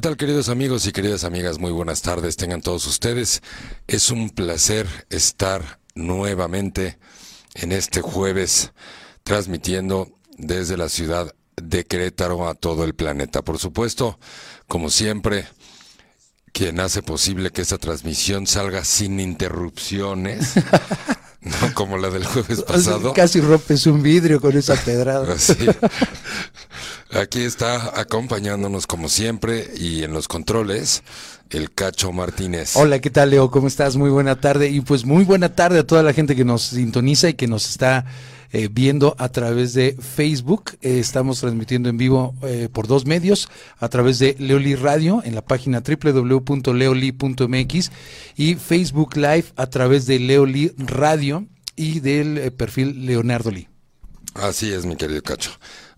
¿Qué tal queridos amigos y queridas amigas? Muy buenas tardes, tengan todos ustedes. Es un placer estar nuevamente en este jueves transmitiendo desde la ciudad de Querétaro a todo el planeta. Por supuesto, como siempre, quien hace posible que esta transmisión salga sin interrupciones. No como la del jueves pasado. Casi rompes un vidrio con esa pedrada. Sí. Aquí está acompañándonos como siempre y en los controles el Cacho Martínez. Hola, ¿qué tal Leo? ¿Cómo estás? Muy buena tarde y pues muy buena tarde a toda la gente que nos sintoniza y que nos está eh, viendo a través de Facebook. Eh, estamos transmitiendo en vivo eh, por dos medios, a través de Leoli Radio en la página www.leoli.mx y Facebook Live a través de Leoli Radio y del perfil Leonardo Lee. Así es, mi querido Cacho.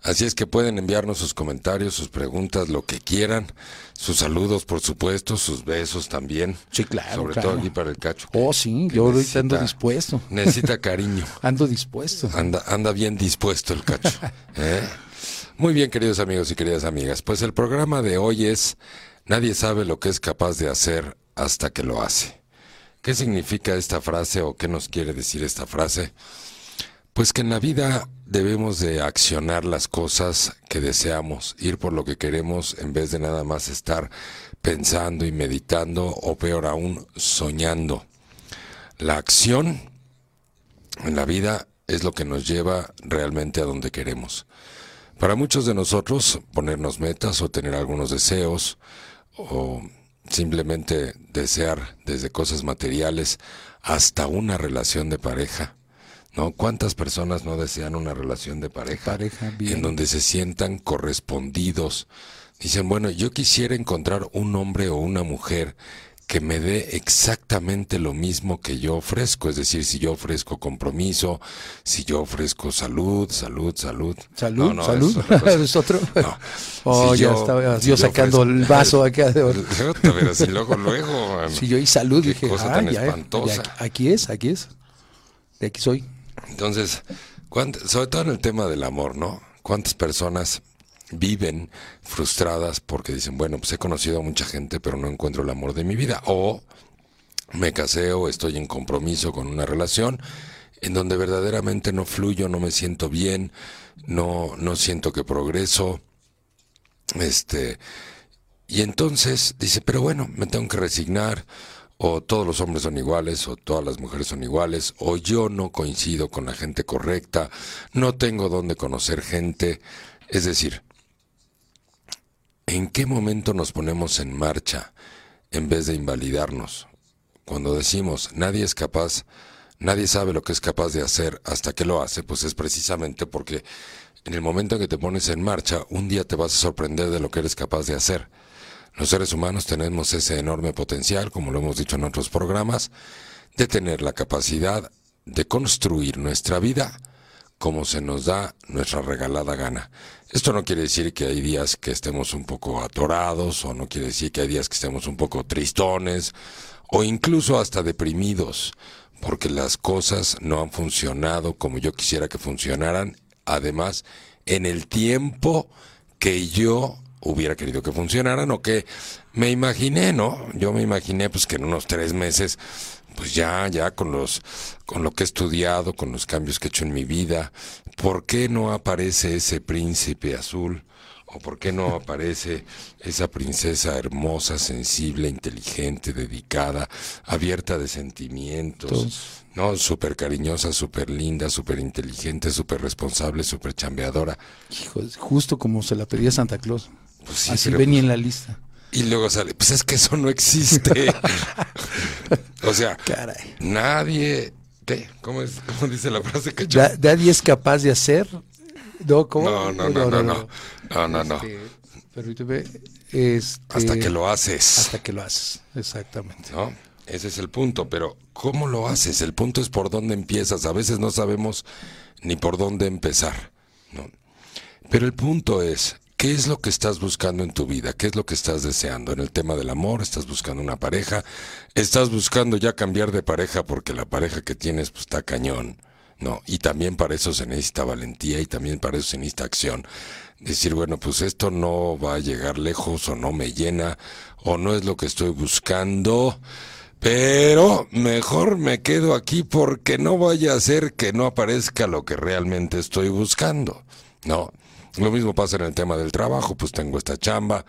Así es que pueden enviarnos sus comentarios, sus preguntas, lo que quieran, sus saludos, por supuesto, sus besos también. Sí, claro. Sobre claro. todo aquí para el Cacho. Oh, sí, yo ahorita ando dispuesto. Necesita cariño. ando dispuesto. Anda, anda bien dispuesto el Cacho. ¿eh? Muy bien, queridos amigos y queridas amigas. Pues el programa de hoy es Nadie sabe lo que es capaz de hacer hasta que lo hace. ¿Qué significa esta frase o qué nos quiere decir esta frase? Pues que en la vida debemos de accionar las cosas que deseamos, ir por lo que queremos en vez de nada más estar pensando y meditando o peor aún soñando. La acción en la vida es lo que nos lleva realmente a donde queremos. Para muchos de nosotros ponernos metas o tener algunos deseos o simplemente desear desde cosas materiales hasta una relación de pareja ¿no? ¿Cuántas personas no desean una relación de pareja? Pareja, bien. En donde se sientan correspondidos. Dicen, bueno, yo quisiera encontrar un hombre o una mujer que me dé exactamente lo mismo que yo ofrezco, es decir, si yo ofrezco compromiso, si yo ofrezco salud, salud, salud. Salud, No, no, salud. es otra cosa. ¿Es otro? No. Oh, Si ya yo- estaba si yo yo sacando ofrezco- el vaso acá de oro. Pero si luego, luego. man. Si yo y salud, dije, cosa ah, tan ya, espantosa. ya, aquí es, aquí es. De aquí soy. Entonces, ¿cuánt- sobre todo en el tema del amor, ¿no? ¿Cuántas personas viven frustradas porque dicen, bueno, pues he conocido a mucha gente, pero no encuentro el amor de mi vida? O me casé o estoy en compromiso con una relación en donde verdaderamente no fluyo, no me siento bien, no, no siento que progreso, este, y entonces dice, pero bueno, me tengo que resignar, o todos los hombres son iguales, o todas las mujeres son iguales, o yo no coincido con la gente correcta, no tengo dónde conocer gente. Es decir, ¿en qué momento nos ponemos en marcha en vez de invalidarnos? Cuando decimos, nadie es capaz, nadie sabe lo que es capaz de hacer hasta que lo hace, pues es precisamente porque en el momento en que te pones en marcha, un día te vas a sorprender de lo que eres capaz de hacer. Los seres humanos tenemos ese enorme potencial, como lo hemos dicho en otros programas, de tener la capacidad de construir nuestra vida como se nos da nuestra regalada gana. Esto no quiere decir que hay días que estemos un poco atorados o no quiere decir que hay días que estemos un poco tristones o incluso hasta deprimidos porque las cosas no han funcionado como yo quisiera que funcionaran, además en el tiempo que yo hubiera querido que funcionaran o que me imaginé, ¿no? Yo me imaginé pues que en unos tres meses pues ya, ya con los, con lo que he estudiado, con los cambios que he hecho en mi vida, ¿por qué no aparece ese príncipe azul? ¿O por qué no aparece esa princesa hermosa, sensible, inteligente, dedicada, abierta de sentimientos? No, súper cariñosa, súper linda, súper inteligente, súper responsable, súper chambeadora. Hijo, justo como se la pedía Santa Claus. Pues sí, Así venía pues- en la lista. Y luego sale, pues es que eso no existe. o sea, Caray. nadie... ¿Qué? ¿Cómo, es, ¿Cómo dice la frase que Da- Nadie es capaz de hacer. No, ¿cómo? No, no, no, no, no. No, no, no. Este, permíteme. Este, Hasta que lo haces. Hasta que lo haces, exactamente. ¿no? Ese es el punto, pero ¿cómo lo haces? El punto es por dónde empiezas. A veces no sabemos ni por dónde empezar, ¿no? Pero el punto es, ¿qué es lo que estás buscando en tu vida? ¿Qué es lo que estás deseando? En el tema del amor, ¿estás buscando una pareja? ¿Estás buscando ya cambiar de pareja porque la pareja que tienes pues, está cañón? No, y también para eso se necesita valentía y también para eso se necesita acción. Decir, bueno, pues esto no va a llegar lejos o no me llena o no es lo que estoy buscando, pero mejor me quedo aquí porque no vaya a ser que no aparezca lo que realmente estoy buscando. No, lo mismo pasa en el tema del trabajo, pues tengo esta chamba,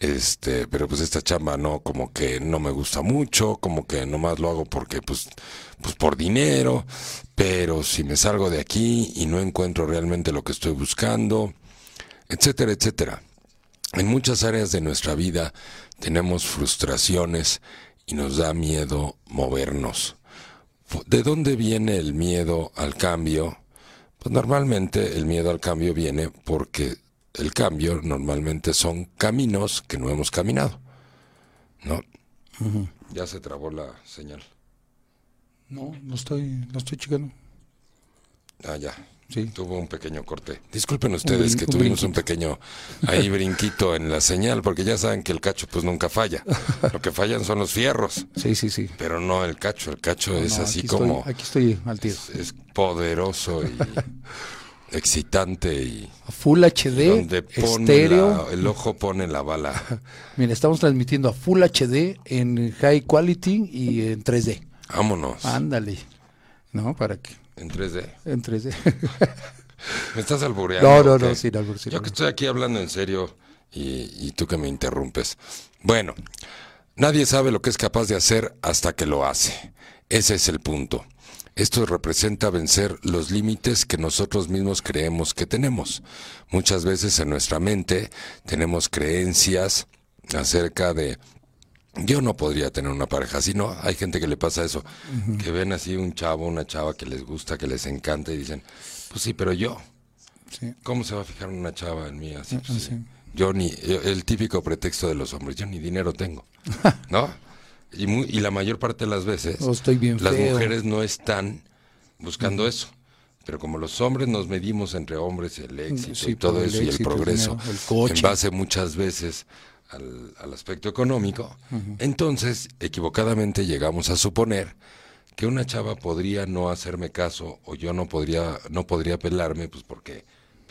este, pero pues esta chamba no, como que no me gusta mucho, como que nomás lo hago porque pues, pues por dinero, pero si me salgo de aquí y no encuentro realmente lo que estoy buscando, etcétera, etcétera. En muchas áreas de nuestra vida tenemos frustraciones y nos da miedo movernos. ¿De dónde viene el miedo al cambio? Pues normalmente el miedo al cambio viene porque el cambio normalmente son caminos que no hemos caminado. ¿No? Ya se trabó la señal. No, no estoy, no estoy checando. Ah, ya. Sí. Tuvo un pequeño corte. Disculpen ustedes que tuvimos un, pequeño ahí brinquito en la señal, porque ya saben que el cacho pues nunca falla. Lo que fallan son los fierros. Sí, sí, sí. Pero no el cacho. El cacho es así como. aquí estoy al tiro. Es, poderoso y excitante y. Full HD. Donde estéreo. el ojo pone la bala. Mira, estamos transmitiendo a Full HD en High Quality y en 3D. Vámonos. Ándale. ¿No? Para que en 3D. En 3D. ¿Me estás albureando? No, no, no, sí, no, Yo que estoy aquí hablando en serio y, y tú que me interrumpes. Bueno, nadie sabe lo que es capaz de hacer hasta que lo hace. Ese es el punto. Esto representa vencer los límites que nosotros mismos creemos que tenemos. Muchas veces en nuestra mente tenemos creencias acerca de yo no podría tener una pareja así, ¿no? Hay gente que le pasa eso, que ven así un chavo, una chava que les gusta, que les encanta y dicen, pues sí, pero yo, ¿cómo se va a fijar una chava en mí así? Pues yo ni, el típico pretexto de los hombres, yo ni dinero tengo, ¿no? Y, y la mayor parte de las veces, oh, estoy bien las mujeres no están buscando eso. Pero como los hombres nos medimos entre hombres el éxito y todo eso y el progreso, en base muchas veces al, aspecto económico, entonces equivocadamente llegamos a suponer que una chava podría no hacerme caso o yo no podría no podría pelarme pues porque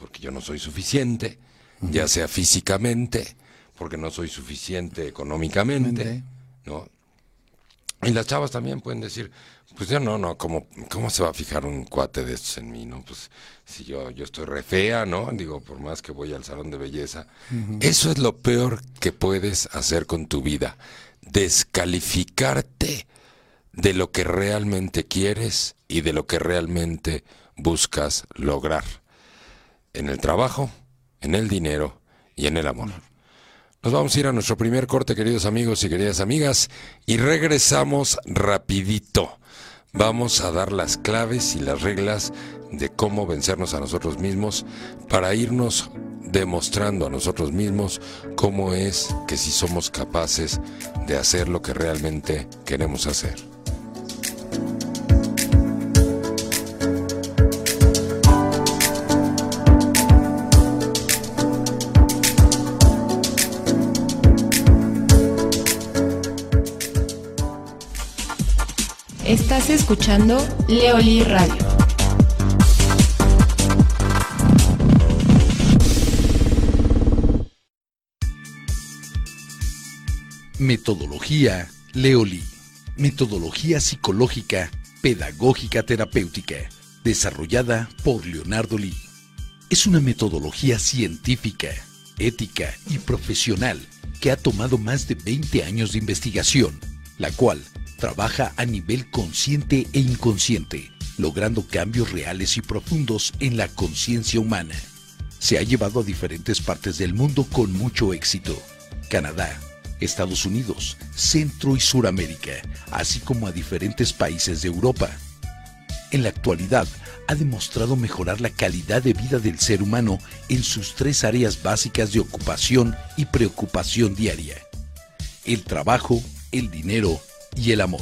porque yo no soy suficiente, ya sea físicamente, porque no soy suficiente económicamente, ¿no? Y las chavas también pueden decir, pues yo no, no, ¿cómo, ¿cómo se va a fijar un cuate de estos en mí, no? Pues si yo, yo estoy re fea, ¿no? Digo, por más que voy al salón de belleza. Eso es lo peor que puedes hacer con tu vida. Descalificarte de lo que realmente quieres y de lo que realmente buscas lograr. En el trabajo, en el dinero y en el amor. Nos vamos a ir a nuestro primer corte, queridos amigos y queridas amigas, y regresamos rapidito. Vamos a dar las claves y las reglas de cómo vencernos a nosotros mismos para irnos demostrando a nosotros mismos cómo es que si somos capaces de hacer lo que realmente queremos hacer. Estás escuchando Leoli Radio. Metodología Leoli. Metodología psicológica, pedagógica terapéutica, desarrollada por Leonardo Lee. Es una metodología científica, ética y profesional que ha tomado más de 20 años de investigación, la cual trabaja a nivel consciente e inconsciente, logrando cambios reales y profundos en la conciencia humana. Se ha llevado a diferentes partes del mundo con mucho éxito. Canadá, Estados Unidos, Centro y Suramérica, así como a diferentes países de Europa. En la actualidad, ha demostrado mejorar la calidad de vida del ser humano en sus tres áreas básicas de ocupación y preocupación diaria. El trabajo, el dinero y el amor.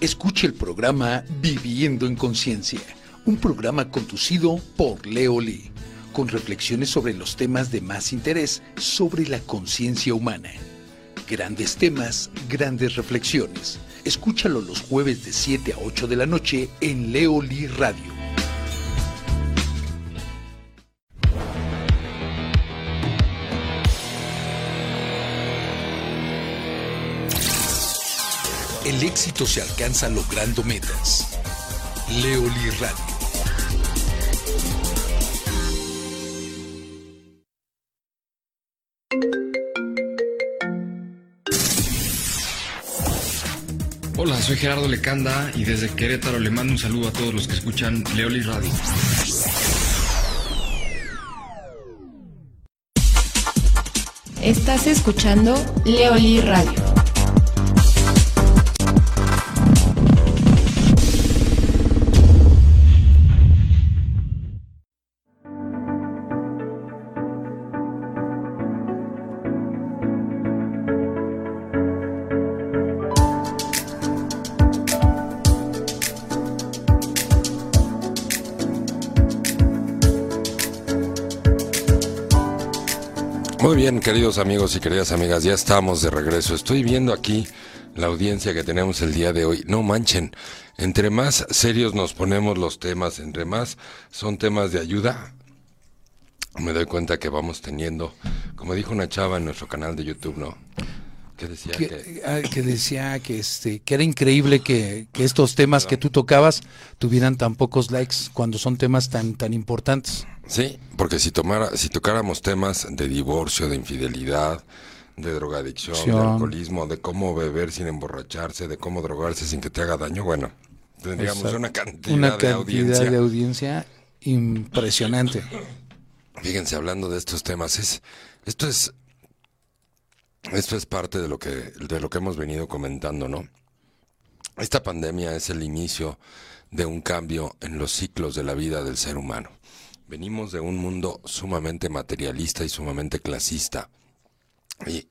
Escuche el programa Viviendo en Conciencia, un programa conducido por Leo Lee con reflexiones sobre los temas de más interés sobre la conciencia humana. Grandes temas, grandes reflexiones. Escúchalo los jueves de 7 a 8 de la noche en Leoli Radio. Éxito se alcanza logrando metas. Leoli Radio. Hola, soy Gerardo Lecanda y desde Querétaro le mando un saludo a todos los que escuchan Leoli Radio. Estás escuchando Leoli Radio. Queridos amigos y queridas amigas, ya estamos de regreso. Estoy viendo aquí la audiencia que tenemos el día de hoy. No manchen, entre más serios nos ponemos los temas, entre más son temas de ayuda, me doy cuenta que vamos teniendo, como dijo una chava en nuestro canal de YouTube, ¿no? Que decía que... que, ah, que decía que este que era increíble que, que estos temas que tú tocabas tuvieran tan pocos likes cuando son temas tan tan importantes. Sí, porque si tomara, si tocáramos temas de divorcio, de infidelidad, de drogadicción, de alcoholismo, de cómo beber sin emborracharse, de cómo drogarse sin que te haga daño, bueno, tendríamos Exacto. una cantidad, Una de cantidad audiencia. de audiencia impresionante. Fíjense, hablando de estos temas, es, esto es, esto es parte de lo que, de lo que hemos venido comentando, ¿no? Esta pandemia es el inicio de un cambio en los ciclos de la vida del ser humano. Venimos de un mundo sumamente materialista y sumamente clasista. Y,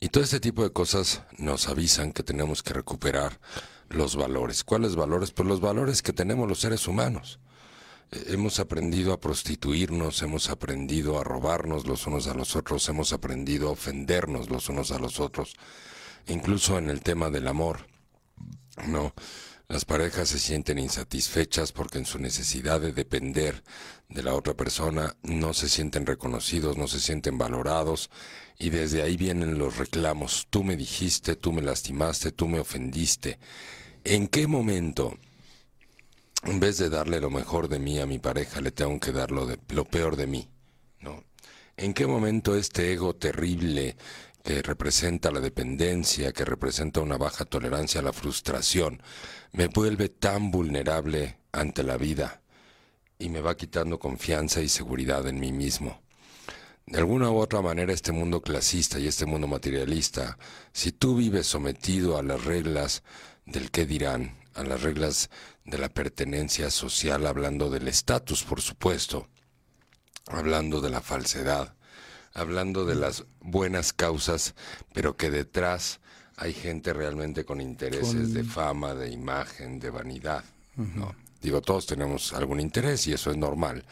y todo este tipo de cosas nos avisan que tenemos que recuperar los valores. ¿Cuáles valores? Pues los valores que tenemos los seres humanos. Hemos aprendido a prostituirnos, hemos aprendido a robarnos los unos a los otros, hemos aprendido a ofendernos los unos a los otros, incluso en el tema del amor. No, las parejas se sienten insatisfechas porque en su necesidad de depender de la otra persona no se sienten reconocidos, no se sienten valorados y desde ahí vienen los reclamos. Tú me dijiste, tú me lastimaste, tú me ofendiste. ¿En qué momento en vez de darle lo mejor de mí a mi pareja, le tengo que dar lo, peor de mí, ¿no? ¿En qué momento este ego terrible que representa la dependencia, que representa una baja tolerancia a la frustración, me vuelve tan vulnerable ante la vida y me va quitando confianza y seguridad en mí mismo? De alguna u otra manera este mundo clasista y este mundo materialista, si tú vives sometido a las reglas del qué dirán, a las reglas de la pertenencia social, hablando del estatus, por supuesto, hablando de la falsedad, hablando de las buenas causas, pero que detrás hay gente realmente con intereses de fama, de imagen, de vanidad. ¿no? Digo, todos tenemos algún interés y eso es normal,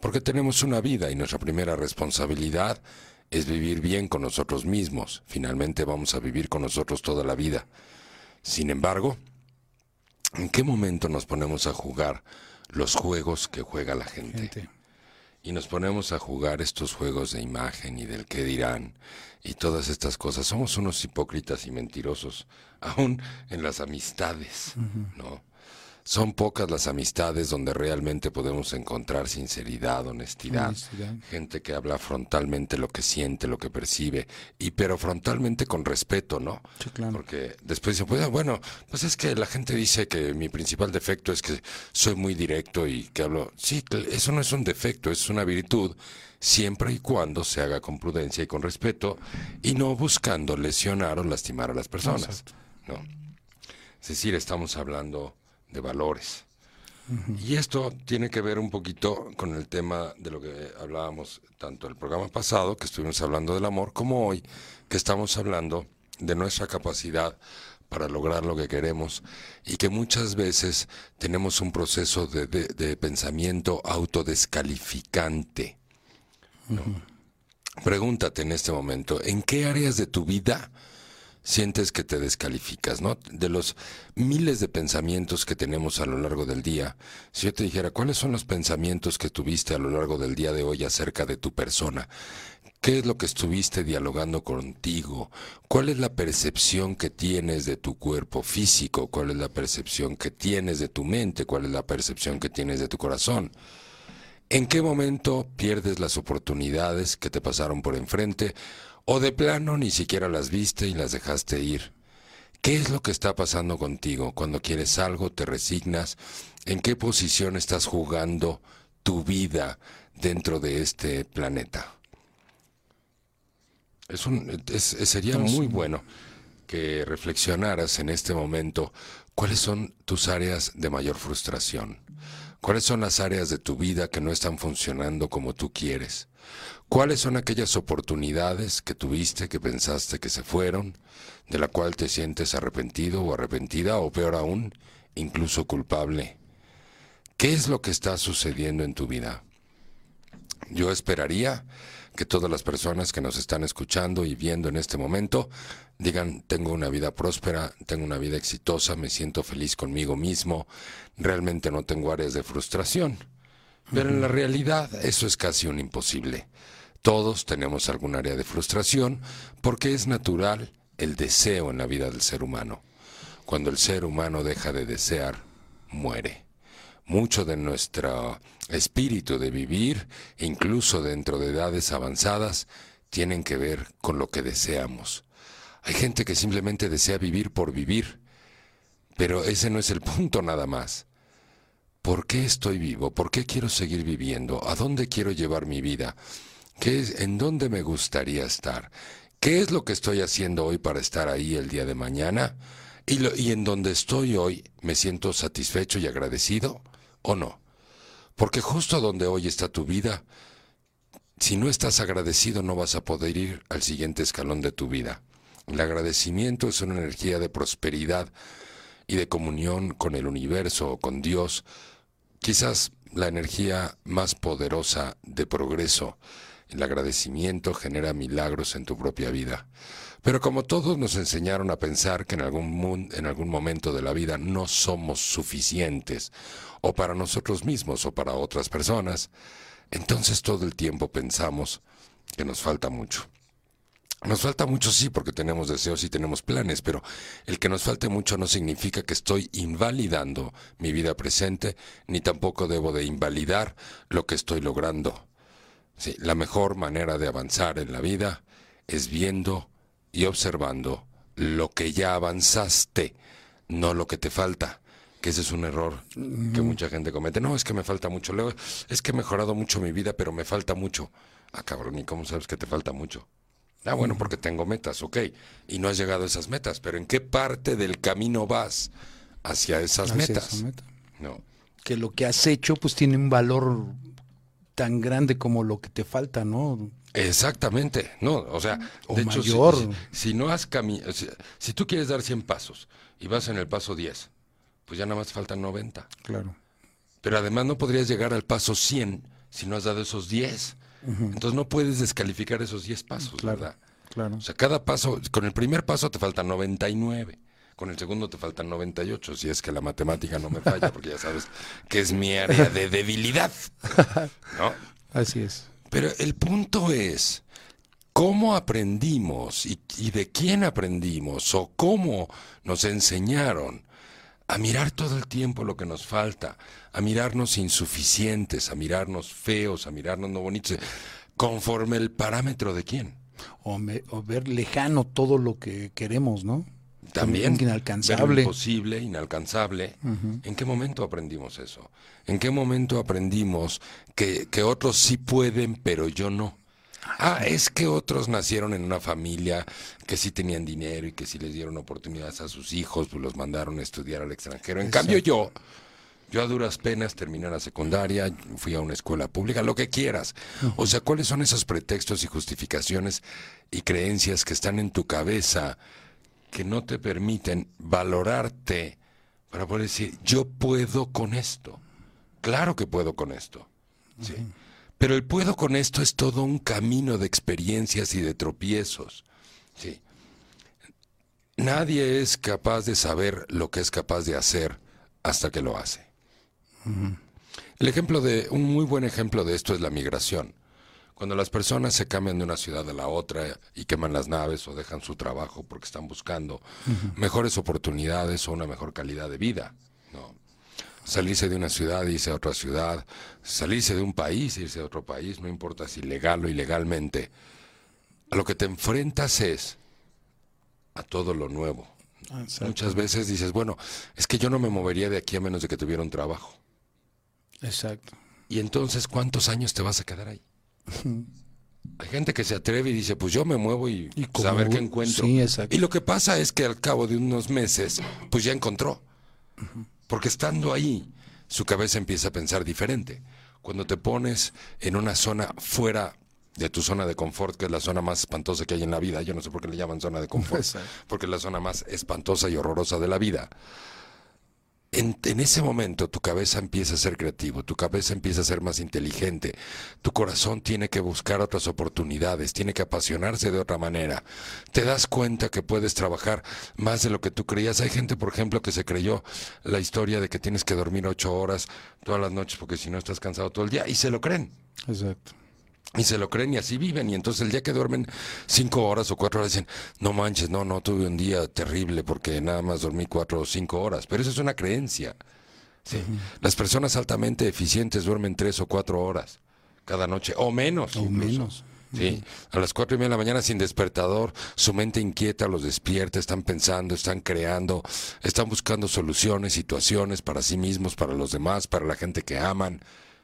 porque tenemos una vida y nuestra primera responsabilidad es vivir bien con nosotros mismos. Finalmente vamos a vivir con nosotros toda la vida. Sin embargo, ¿en qué momento nos ponemos a jugar los juegos que juega la gente? Gente. Y nos ponemos a jugar estos juegos de imagen y del qué dirán y todas estas cosas. Somos unos hipócritas y mentirosos, aún en las amistades, ¿no? Son pocas las amistades donde realmente podemos encontrar sinceridad, honestidad, Honestidad. gente que habla frontalmente lo que siente, lo que percibe, y pero frontalmente con respeto, ¿¿no? Sí, claro. Porque después dice, pues, bueno, pues es que la gente dice que mi principal defecto es que soy muy directo y que hablo. Sí, eso no es un defecto, es una virtud, siempre y cuando se haga con prudencia y con respeto, y no buscando lesionar o lastimar a las personas. ¿no? Es decir, estamos hablando de valores. Y esto tiene que ver un poquito con el tema de lo que hablábamos tanto el programa pasado, que estuvimos hablando del amor, como hoy, que estamos hablando de nuestra capacidad para lograr lo que queremos y que muchas veces tenemos un proceso de, de- de pensamiento autodescalificante. Pregúntate en este momento, ¿en qué áreas de tu vida sientes que te descalificas, ¿no? De los miles de pensamientos que tenemos a lo largo del día, si yo te dijera, ¿cuáles son los pensamientos que tuviste a lo largo del día de hoy acerca de tu persona? ¿Qué es lo que estuviste dialogando contigo? ¿Cuál es la percepción que tienes de tu cuerpo físico? ¿Cuál es la percepción que tienes de tu mente? ¿Cuál es la percepción que tienes de tu corazón? ¿En qué momento pierdes las oportunidades que te pasaron por enfrente o de plano ni siquiera las viste y las dejaste ir? ¿Qué es lo que está pasando contigo cuando quieres algo, te resignas? ¿En qué posición estás jugando tu vida dentro de este planeta? Es un, sería muy bueno que reflexionaras en este momento cuáles son tus áreas de mayor frustración, cuáles son las áreas de tu vida que no están funcionando como tú quieres, cuáles son aquellas oportunidades que tuviste que pensaste que se fueron, de la cual te sientes arrepentido o arrepentida o peor aún, incluso culpable. ¿Qué es lo que está sucediendo en tu vida? Yo esperaría que todas las personas que nos están escuchando y viendo en este momento digan, tengo una vida próspera, tengo una vida exitosa, me siento feliz conmigo mismo, realmente no tengo áreas de frustración. Pero en la realidad eso es casi un imposible. Todos tenemos algún área de frustración porque es natural el deseo en la vida del ser humano. Cuando el ser humano deja de desear, muere mucho de nuestro espíritu de vivir, incluso dentro de edades avanzadas, tienen que ver con lo que deseamos. Hay gente que simplemente desea vivir por vivir, pero ese no es el punto nada más. ¿Por qué estoy vivo? ¿Por qué quiero seguir viviendo? ¿A dónde quiero llevar mi vida? ¿Qué es, ¿En dónde me gustaría estar? ¿Qué es lo que estoy haciendo hoy para estar ahí el día de mañana? ¿Y, y en donde estoy hoy me siento satisfecho y agradecido? ¿O no? Porque justo donde hoy está tu vida, si no estás agradecido no vas a poder ir al siguiente escalón de tu vida. El agradecimiento es una energía de prosperidad y de comunión con el universo o con Dios, quizás la energía más poderosa de progreso. El agradecimiento genera milagros en tu propia vida. Pero como todos nos enseñaron a pensar que en algún, en algún momento de la vida no somos suficientes, o para nosotros mismos o para otras personas, entonces todo el tiempo pensamos que nos falta mucho. Nos falta mucho sí porque tenemos deseos y tenemos planes, pero el que nos falte mucho no significa que estoy invalidando mi vida presente, ni tampoco debo de invalidar lo que estoy logrando. Sí, la mejor manera de avanzar en la vida es viendo y observando lo que ya avanzaste, no lo que te falta. Que ese es un error que mucha gente comete. No, es que me falta mucho. Leo, es que he mejorado mucho mi vida, pero me falta mucho. Ah, cabrón, ¿y cómo sabes que te falta mucho? Ah, bueno, porque tengo metas, ok. Y no has llegado a esas metas, pero ¿en qué parte del camino vas hacia esas metas? No. Que lo que has hecho, pues tiene un valor tan grande como lo que te falta, ¿no? Exactamente, no, o sea, de hecho, Si, no has caminado, si, tú quieres dar 100 pasos y vas en el paso 10, pues ya nada más faltan 90. Claro. Pero además no podrías llegar al paso 100 si no has dado esos 10. Entonces no puedes descalificar esos 10 pasos, ¿verdad? Claro. O sea, cada paso, con el primer paso te faltan 99, con el segundo te faltan 98, si es que la matemática no me falla, porque ya sabes que es mi área de debilidad. ¿No? Así es. Pero el punto es, ¿cómo aprendimos y, de quién aprendimos o cómo nos enseñaron a mirar todo el tiempo lo que nos falta, a mirarnos insuficientes, a mirarnos feos, a mirarnos no bonitos, conforme el parámetro de quién? O, ver lejano todo lo que queremos, ¿no? También. Inalcanzable. imposible, inalcanzable. ¿En qué momento aprendimos eso? ¿En qué momento aprendimos que, que otros sí pueden, pero yo no? Ah, es que otros nacieron en una familia que sí tenían dinero y que sí les dieron oportunidades a sus hijos, pues los mandaron a estudiar al extranjero. En cambio yo, yo a duras penas terminé la secundaria, fui a una escuela pública, lo que quieras. O sea, ¿cuáles son esos pretextos y justificaciones y creencias que están en tu cabeza que no te permiten valorarte para poder decir, yo puedo con esto? Claro que puedo con esto. ¿sí? Pero el puedo con esto es todo un camino de experiencias y de tropiezos. Sí. Nadie es capaz de saber lo que es capaz de hacer hasta que lo hace. El ejemplo de, un muy buen ejemplo de esto es la migración. Cuando las personas se cambian de una ciudad a la otra y queman las naves o dejan su trabajo porque están buscando mejores oportunidades o una mejor calidad de vida, ¿no? Salirse de una ciudad irse a otra ciudad, salirse de un país irse a otro país, no importa si legal o ilegalmente. A lo que te enfrentas es a todo lo nuevo. Muchas veces dices, bueno, es que yo no me movería de aquí a menos de que tuviera un trabajo. Exacto. Y entonces, ¿cuántos años te vas a quedar ahí? Hay gente que se atreve y dice, pues yo me muevo y, Y pues, a como- ver qué encuentro. sí. Y lo que pasa es que al cabo de unos meses, pues ya encontró. Porque estando ahí, su cabeza empieza a pensar diferente. Cuando te pones en una zona fuera de tu zona de confort, que es la zona más espantosa que hay en la vida, yo no sé por qué le llaman zona de confort, porque es la zona más espantosa y horrorosa de la vida. En, en ese momento tu cabeza empieza a ser creativo, tu cabeza empieza a ser más inteligente, tu corazón tiene que buscar otras oportunidades, tiene que apasionarse de otra manera. Te das cuenta que puedes trabajar más de lo que tú creías. Hay gente, por ejemplo, que se creyó la historia de que tienes que dormir ocho horas todas las noches porque si no estás cansado todo el día y se lo creen. Exacto. Y se lo creen y así viven. Y entonces el día que duermen cinco horas o cuatro horas dicen, no manches, no, no, tuve un día terrible porque nada más dormí cuatro o cinco horas. Pero eso es una creencia. Sí. Las personas altamente eficientes duermen tres o cuatro horas cada noche, o menos. O incluso. menos. Sí, a las cuatro y media de la mañana sin despertador, su mente inquieta los despierta, están pensando, están creando, están buscando soluciones, situaciones para sí mismos, para los demás, para la gente que aman.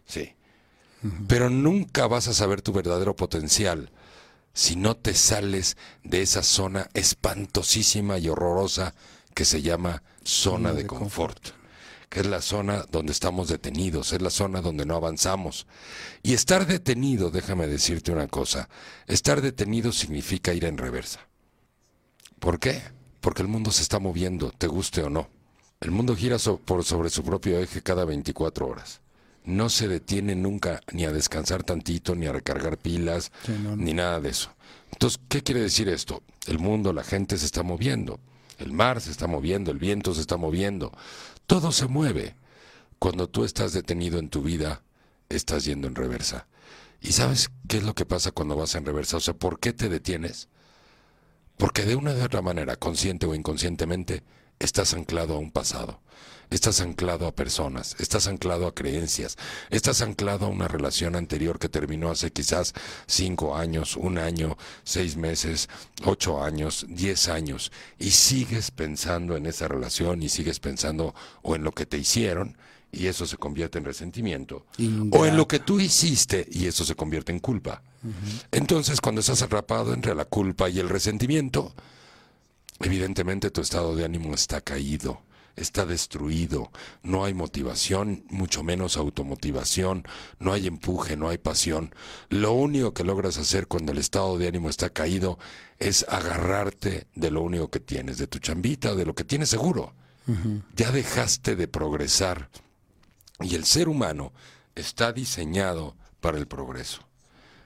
Sí. Pero nunca vas a saber tu verdadero potencial si no te sales de esa zona espantosísima y horrorosa que se llama zona de confort, que es la zona donde estamos detenidos, es la zona donde no avanzamos. Y estar detenido, déjame decirte una cosa, estar detenido significa ir en reversa. ¿Por qué? Porque el mundo se está moviendo, te guste o no. El mundo gira so- por sobre su propio eje cada 24 horas. No se detiene nunca ni a descansar tantito, ni a recargar pilas, Sí, no, no. ni nada de eso. Entonces, ¿qué quiere decir esto? El mundo, la gente se está moviendo. El mar se está moviendo, el viento se está moviendo. Todo se mueve. Cuando tú estás detenido en tu vida, estás yendo en reversa. ¿Y sabes qué es lo que pasa cuando vas en reversa? O sea, ¿por qué te detienes? Porque de una u otra manera, consciente o inconscientemente, estás anclado a un pasado, estás anclado a personas, estás anclado a creencias, estás anclado a una relación anterior que terminó hace quizás cinco años, un año, seis meses, ocho años, diez años, y sigues pensando en esa relación y sigues pensando o en lo que te hicieron, y eso se convierte en resentimiento, o en lo que tú hiciste y eso se convierte en culpa. Entonces, cuando estás atrapado entre la culpa y el resentimiento, evidentemente tu estado de ánimo está caído, está destruido, no hay motivación, mucho menos automotivación, no hay empuje, no hay pasión. Lo único que logras hacer cuando el estado de ánimo está caído es agarrarte de lo único que tienes, de tu chambita, de lo que tienes seguro. Ya dejaste de progresar y el ser humano está diseñado para el progreso.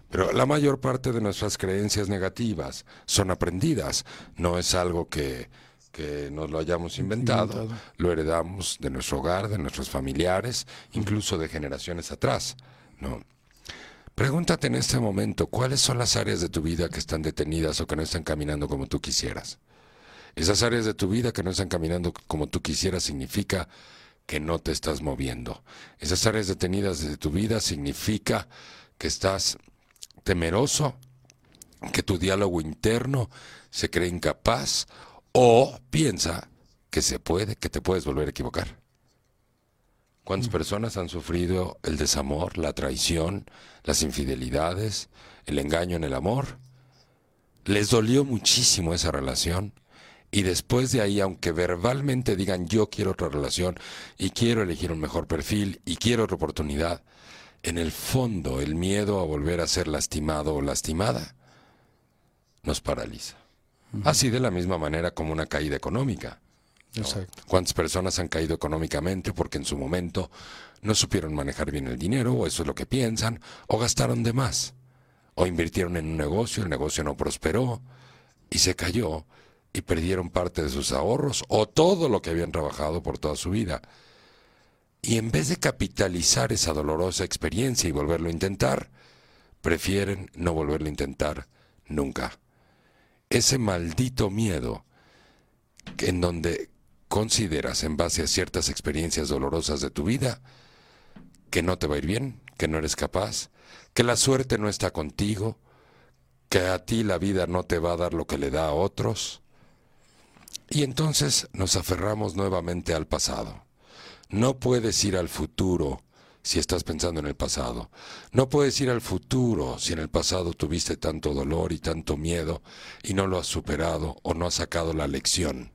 Pero la mayor parte de nuestras creencias negativas son aprendidas, no es algo que, que nos lo hayamos inventado, Inventado. lo heredamos de nuestro hogar, de nuestros familiares, incluso de generaciones atrás. ¿no? Pregúntate en este momento cuáles son las áreas de tu vida que están detenidas o que no están caminando como tú quisieras. Esas áreas de tu vida que no están caminando como tú quisieras significa que no te estás moviendo. Esas áreas detenidas de tu vida significa que estás temeroso, que tu diálogo interno se cree incapaz o piensa que se puede, que te puedes volver a equivocar. ¿Cuántas personas han sufrido el desamor, la traición, las infidelidades, el engaño en el amor? Les dolió muchísimo esa relación y después de ahí, aunque verbalmente digan yo quiero otra relación y quiero elegir un mejor perfil y quiero otra oportunidad, en el fondo el miedo a volver a ser lastimado o lastimada nos paraliza. Así de la misma manera como una caída económica. Exacto. ¿Cuántas personas han caído económicamente porque en su momento no supieron manejar bien el dinero, o eso es lo que piensan, o gastaron de más, o invirtieron en un negocio, el negocio no prosperó y se cayó y perdieron parte de sus ahorros o todo lo que habían trabajado por toda su vida? Y en vez de capitalizar esa dolorosa experiencia y volverlo a intentar, prefieren no volverlo a intentar nunca. Ese maldito miedo en donde consideras en base a ciertas experiencias dolorosas de tu vida que no te va a ir bien, que no eres capaz, que la suerte no está contigo, que a ti la vida no te va a dar lo que le da a otros. Y entonces nos aferramos nuevamente al pasado. No puedes ir al futuro si estás pensando en el pasado. No puedes ir al futuro si en el pasado tuviste tanto dolor y tanto miedo y no lo has superado o no has sacado la lección.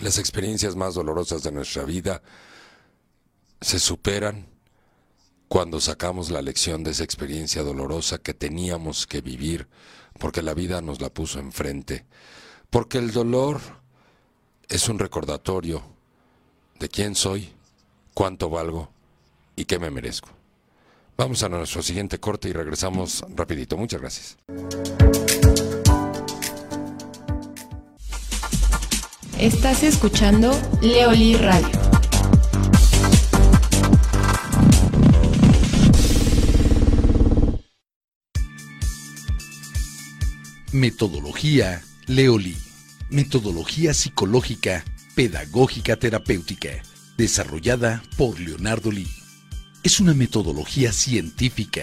Las experiencias más dolorosas de nuestra vida se superan cuando sacamos la lección de esa experiencia dolorosa que teníamos que vivir porque la vida nos la puso enfrente. Porque el dolor es un recordatorio de quién soy, cuánto valgo y qué me merezco. Vamos a nuestro siguiente corte y regresamos rapidito. Muchas gracias. Estás escuchando Leoli Radio. Metodología Leoli. Metodología psicológica, pedagógica terapéutica, desarrollada por Leonardo Lee. Es una metodología científica,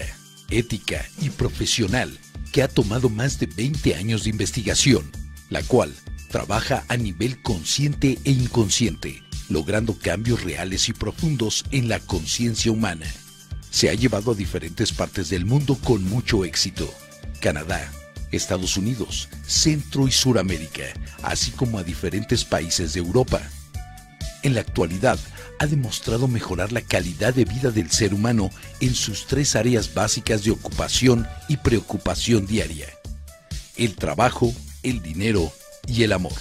ética y profesional que ha tomado más de 20 años de investigación, la cual trabaja a nivel consciente e inconsciente, logrando cambios reales y profundos en la conciencia humana. Se ha llevado a diferentes partes del mundo con mucho éxito. Canadá, Estados Unidos, Centro y Suramérica, así como a diferentes países de Europa. En la actualidad, ha demostrado mejorar la calidad de vida del ser humano en sus tres áreas básicas de ocupación y preocupación diaria. El trabajo, el dinero y el amor.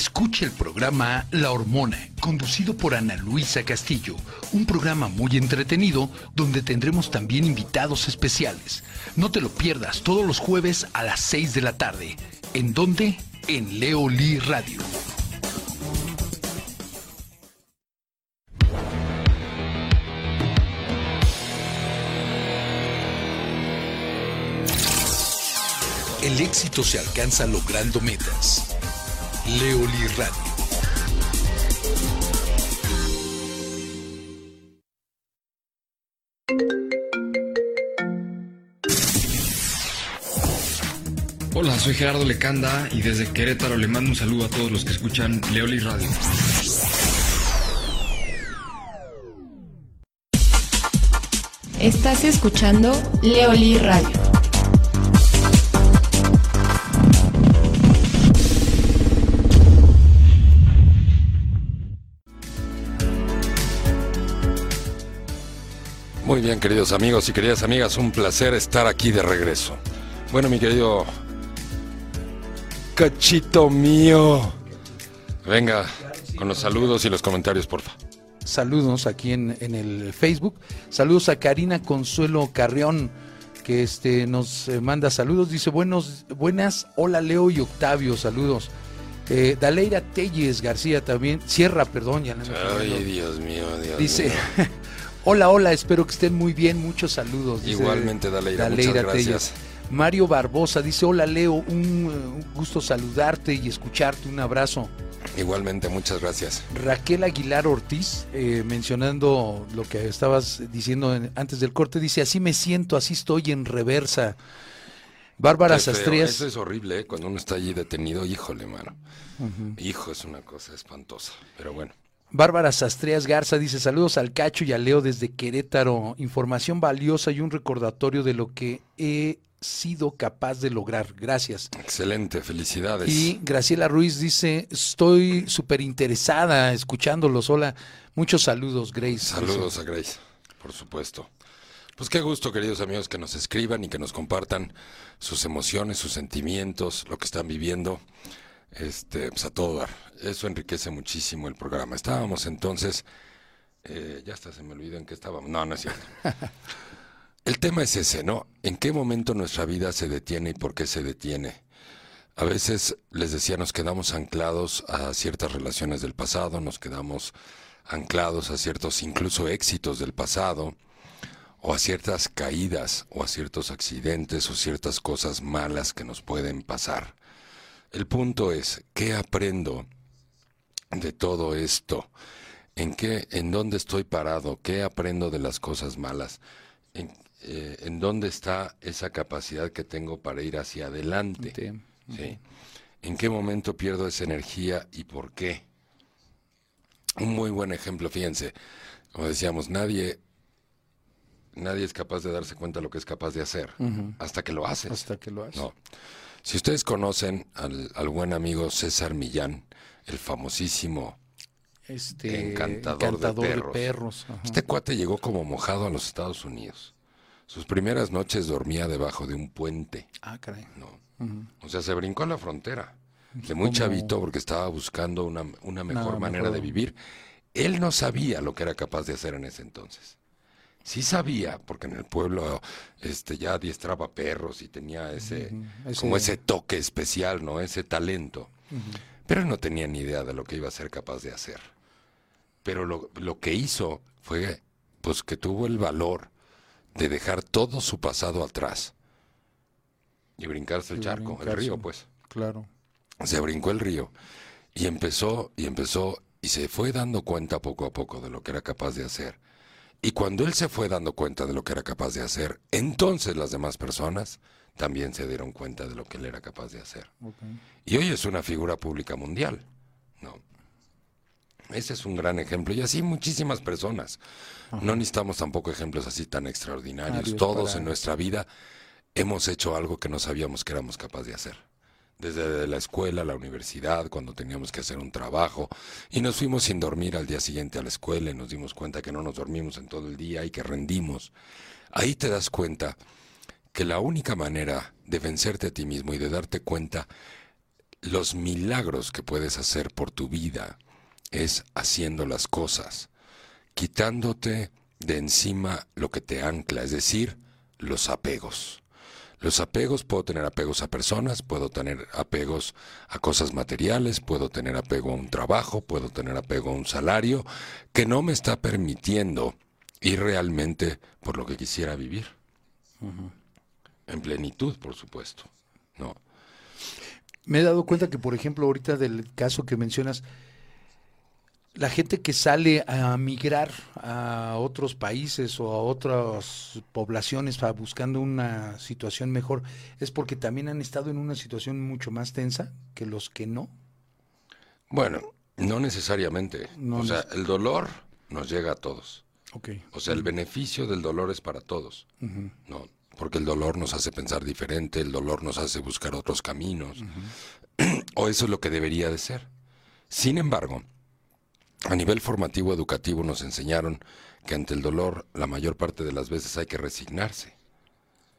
Escuche el programa La Hormona, conducido por Ana Luisa Castillo, un programa muy entretenido donde tendremos también invitados especiales. No te lo pierdas todos los jueves a las 6 de la tarde. ¿En dónde? En Leoli Radio. El éxito se alcanza logrando metas. Leoli Radio. Hola, soy Gerardo Lecanda y desde Querétaro le mando un saludo a todos los que escuchan Leoli Radio. Estás escuchando Leoli Radio. Muy bien, queridos amigos y queridas amigas, un placer estar aquí de regreso. Bueno, mi querido cachito mío, venga con los saludos y los comentarios, porfa. Saludos aquí en, en el Facebook. Saludos a Karina Consuelo Carrión, que este, nos eh, manda saludos. Dice, buenos, buenas, hola Leo y Octavio, saludos. Eh, Daleira Telles García también, Sierra, perdón, ya no me. Ay, Dios mío, Dios Dice, mío. hola, hola, espero que estén muy bien, muchos saludos. dice Igualmente, Daleira, muchas gracias. Mario Barbosa dice, hola Leo, un, un gusto saludarte y escucharte, un abrazo. Igualmente, muchas gracias. Raquel Aguilar Ortiz, eh, mencionando lo que estabas diciendo en- antes del corte, dice, así me siento, así estoy en reversa. Bárbara Sastrías, Eso es horrible, ¿eh? cuando uno está allí detenido, híjole, mano. Hijo, es una cosa espantosa, pero bueno. Bárbara Sastrías Garza dice, saludos al Cacho y a Leo desde Querétaro, información valiosa y un recordatorio de lo que he sido capaz de lograr. Gracias. Excelente, felicidades. Y Graciela Ruiz dice, estoy súper interesada escuchándolos. Hola, muchos saludos, Grace. Saludos a Grace, por supuesto. Pues qué gusto, queridos amigos, que nos escriban y que nos compartan sus emociones, sus sentimientos, lo que están viviendo. Este, pues a todo dar. Eso enriquece muchísimo el programa. Estábamos entonces, eh, ya hasta se me olvidó en qué estábamos. No, no es cierto. El tema es ese, ¿no? ¿En qué momento nuestra vida se detiene y por qué se detiene? A veces, les decía, nos quedamos anclados a ciertas relaciones del pasado, nos quedamos anclados a ciertos incluso éxitos del pasado, o a ciertas caídas, o a ciertos accidentes, o ciertas cosas malas que nos pueden pasar. El punto es, ¿qué aprendo de todo esto? ¿En qué, en dónde estoy parado? ¿Qué aprendo de las cosas malas? ¿En, eh, ¿en dónde está esa capacidad que tengo para ir hacia adelante? ¿Sí? ¿En qué momento pierdo esa energía y por qué? Un muy buen ejemplo, fíjense, como decíamos, nadie nadie es capaz de darse cuenta de lo que es capaz de hacer hasta que lo hace. Hasta que lo hace. No. Si ustedes conocen al, al buen amigo César Millán, el famosísimo Este, Encantador de perros. perros, ajá. Este cuate llegó como mojado a los Estados Unidos. Sus primeras noches dormía debajo de un puente. Ah, caray. No. O sea, se brincó a la frontera. De muy chavito porque estaba buscando una, una mejor manera mejor- de vivir. Él no sabía lo que era capaz de hacer en ese entonces. Sí sabía, porque en el pueblo este, ya adiestraba perros y tenía ese, ese- como ese toque especial, ¿no? Ese talento. Pero no tenía ni idea de lo que iba a ser capaz de hacer. Pero lo, lo que hizo fue, pues que tuvo el valor de dejar todo su pasado atrás y brincarse el Y charco, el río, pues. Claro. Se brincó el río y empezó y empezó y se fue dando cuenta poco a poco de lo que era capaz de hacer. Y cuando él se fue dando cuenta de lo que era capaz de hacer, entonces las demás personas también se dieron cuenta de lo que él era capaz de hacer. Y hoy es una figura pública mundial. No. Ese es un gran ejemplo. Y así muchísimas personas. No necesitamos tampoco ejemplos así tan extraordinarios. Todos para- en nuestra vida hemos hecho algo que no sabíamos que éramos capaces de hacer. Desde la escuela, la universidad, cuando teníamos que hacer un trabajo y nos fuimos sin dormir al día siguiente a la escuela y nos dimos cuenta que no nos dormimos en todo el día y que rendimos. Ahí te das cuenta que la única manera de vencerte a ti mismo y de darte cuenta los milagros que puedes hacer por tu vida es haciendo las cosas, quitándote de encima lo que te ancla, es decir, los apegos. Los apegos, puedo tener apegos a personas, puedo tener apegos a cosas materiales, puedo tener apego a un trabajo, puedo tener apego a un salario que no me está permitiendo ir realmente por lo que quisiera vivir. En plenitud, por supuesto. No. Me he dado cuenta que, por ejemplo, ahorita del caso que mencionas, la gente que sale a migrar a otros países o a otras poblaciones buscando una situación mejor, es porque también han estado en una situación mucho más tensa que los que no. Bueno, no necesariamente. No o sea, el dolor nos llega a todos. Ok. O sea, el beneficio del dolor es para todos. No, porque el dolor nos hace pensar diferente, el dolor nos hace buscar otros caminos. o eso es lo que debería de ser. Sin embargo, a nivel formativo educativo nos enseñaron que ante el dolor la mayor parte de las veces hay que resignarse.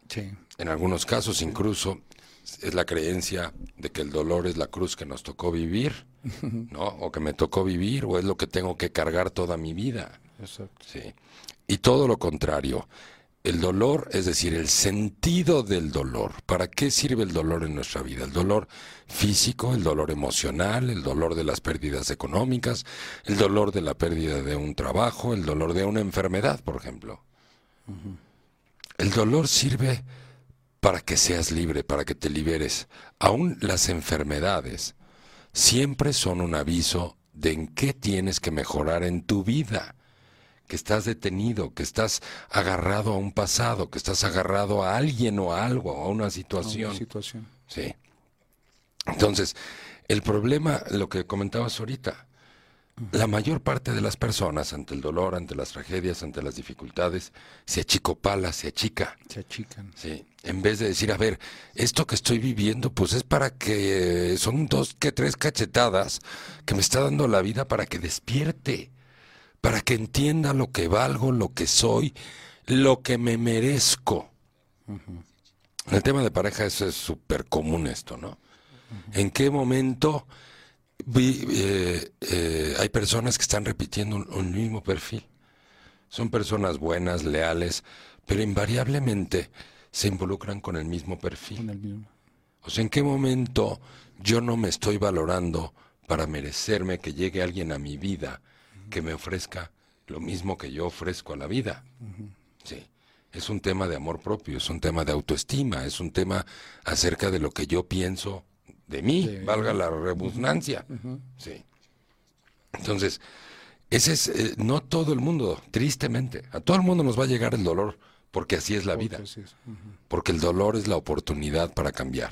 Sí. En algunos casos incluso es la creencia de que el dolor es la cruz que nos tocó vivir, ¿no? O que me tocó vivir o es lo que tengo que cargar toda mi vida. Exacto. Sí. Y todo lo contrario. El dolor, es decir, el sentido del dolor. ¿Para qué sirve el dolor en nuestra vida? El dolor físico, el dolor emocional, el dolor de las pérdidas económicas, el dolor de la pérdida de un trabajo, el dolor de una enfermedad, por ejemplo. El dolor sirve para que seas libre, para que te liberes. Aún las enfermedades siempre son un aviso de en qué tienes que mejorar en tu vida que estás detenido, que estás agarrado a un pasado, que estás agarrado a alguien o a algo, a una situación. Una situación. Sí. Entonces, el problema, lo que comentabas ahorita, la mayor parte de las personas ante el dolor, ante las tragedias, ante las dificultades, se achicopala, se achica. Se achican. Sí, en vez de decir, a ver, esto que estoy viviendo, pues es para que son dos que tres cachetadas que me está dando la vida para que despierte, para que entienda lo que valgo, lo que soy lo que me merezco. En el tema de pareja eso es súper común esto, ¿no? ¿En qué momento vi, eh, eh, hay personas que están repitiendo un, un mismo perfil? Son personas buenas, leales, pero invariablemente se involucran con el mismo perfil. Con el mismo. O sea, ¿en qué momento yo no me estoy valorando para merecerme que llegue alguien a mi vida que me ofrezca lo mismo que yo ofrezco a la vida? Sí. Es un tema de amor propio, es un tema de autoestima, es un tema acerca de lo que yo pienso de mí, valga la redundancia. Sí. Entonces, ese es, eh, no todo el mundo, tristemente, a todo el mundo nos va a llegar el dolor, porque así es la vida. Es-. Porque el dolor es la oportunidad para cambiar.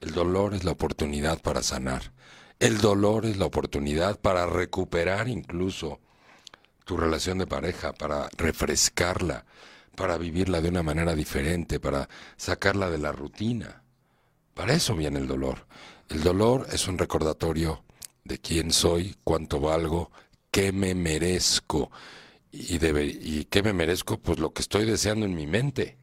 El dolor es la oportunidad para sanar. El dolor es la oportunidad para recuperar incluso tu relación de pareja, para refrescarla, para vivirla de una manera diferente, para sacarla de la rutina. Para eso viene el dolor. El dolor es un recordatorio de quién soy, cuánto valgo, qué me merezco. Y, qué me merezco, pues lo que estoy deseando en mi mente.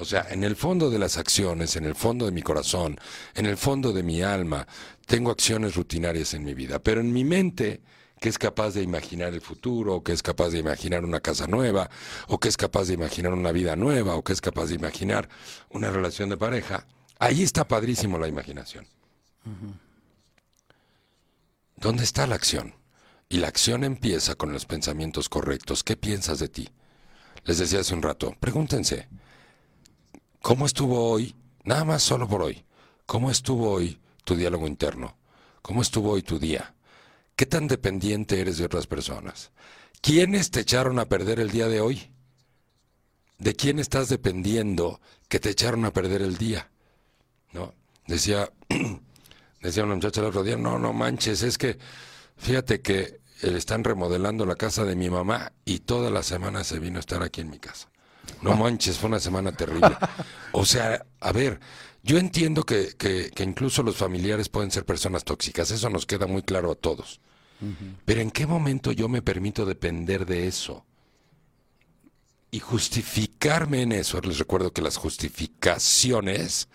O sea, en el fondo de las acciones, en el fondo de mi corazón, en el fondo de mi alma, tengo acciones rutinarias en mi vida, pero en mi mente, que es capaz de imaginar el futuro, o que es capaz de imaginar una casa nueva, o que es capaz de imaginar una vida nueva, o que es capaz de imaginar una relación de pareja, ahí está padrísimo la imaginación. ¿Dónde está la acción? Y la acción empieza con los pensamientos correctos. ¿Qué piensas de ti? Les decía hace un rato, pregúntense, ¿Cómo estuvo hoy? Nada más solo por hoy. ¿Cómo estuvo hoy tu diálogo interno? ¿Cómo estuvo hoy tu día? ¿Qué tan dependiente eres de otras personas? ¿Quiénes te echaron a perder el día de hoy? ¿De quién estás dependiendo que te echaron a perder el día? ¿No? Decía, decía una muchacha el otro día, no, no manches, es que fíjate que eh, están remodelando la casa de mi mamá y toda la semana se vino a estar aquí en mi casa. No manches, fue una semana terrible. O sea, a ver, yo entiendo que, que, que incluso los familiares pueden ser personas tóxicas, eso nos queda muy claro a todos. Pero ¿en qué momento yo me permito depender de eso? Y justificarme en eso. Les recuerdo que las justificaciones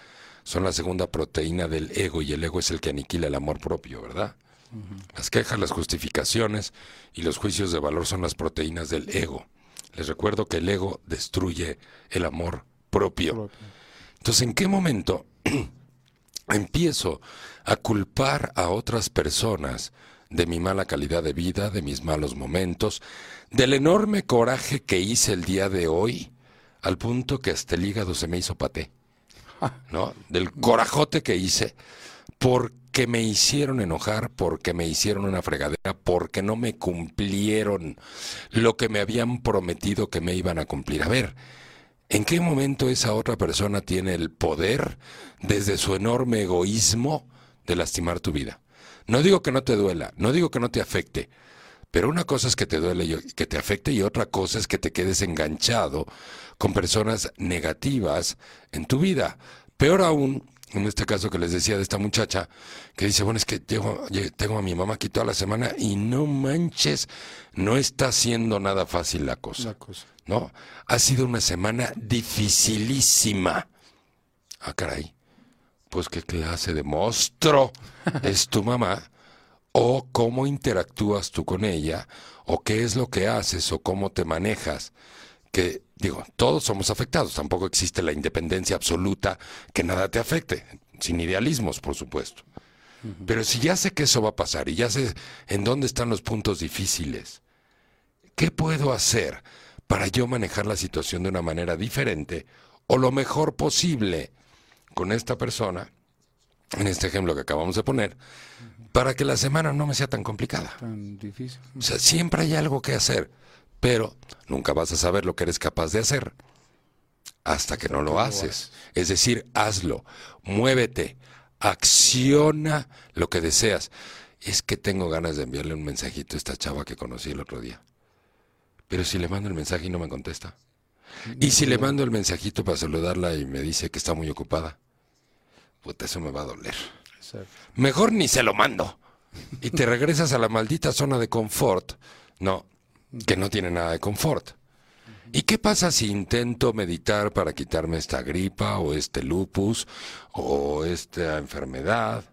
son la segunda proteína del ego y el ego es el que aniquila el amor propio, ¿verdad? Las quejas, las justificaciones y los juicios de valor son las proteínas del ego. Les recuerdo que el ego destruye el amor propio. Entonces, ¿en qué momento empiezo a culpar a otras personas de mi mala calidad de vida, de mis malos momentos, del enorme coraje que hice el día de hoy, al punto que hasta el hígado se me hizo paté? ¿No? Del corajote que hice porque me hicieron enojar, porque me hicieron una fregadera, porque no me cumplieron lo que me habían prometido que me iban a cumplir. A ver, ¿en qué momento esa otra persona tiene el poder, desde su enorme egoísmo, de lastimar tu vida? No digo que no te duela, no digo que no te afecte, pero una cosa es que te duele y que te afecte y otra cosa es que te quedes enganchado con personas negativas en tu vida. Peor aún, en este caso que les decía de esta muchacha, que dice, bueno, es que llego- tengo a mi mamá aquí toda la semana y no manches, no está siendo nada fácil la cosa. La cosa. ¿no? Ha sido una semana dificilísima. Ah, caray. Pues qué clase de monstruo es tu mamá, o cómo interactúas tú con ella, o qué es lo que haces, o cómo te manejas. Que, digo, todos somos afectados, tampoco existe la independencia absoluta que nada te afecte, sin idealismos, por supuesto. Pero si ya sé que eso va a pasar y ya sé en dónde están los puntos difíciles, ¿qué puedo hacer para yo manejar la situación de una manera diferente o lo mejor posible con esta persona, en este ejemplo que acabamos de poner, para que la semana no me sea tan complicada? Tan difícil. O sea, siempre hay algo que hacer, pero nunca vas a saber lo que eres capaz de hacer hasta que no lo haces. Es decir, hazlo, muévete, acciona lo que deseas. Es que tengo ganas de enviarle un mensajito a esta chava que conocí el otro día. Pero si le mando el mensaje y no me contesta. Y si le mando el mensajito para saludarla y me dice que está muy ocupada. Puta, eso me va a doler. Mejor ni se lo mando. Y te regresas a la maldita zona de confort. No, que no tiene nada de confort. ¿Y qué pasa si intento meditar para quitarme esta gripa o este lupus o esta enfermedad?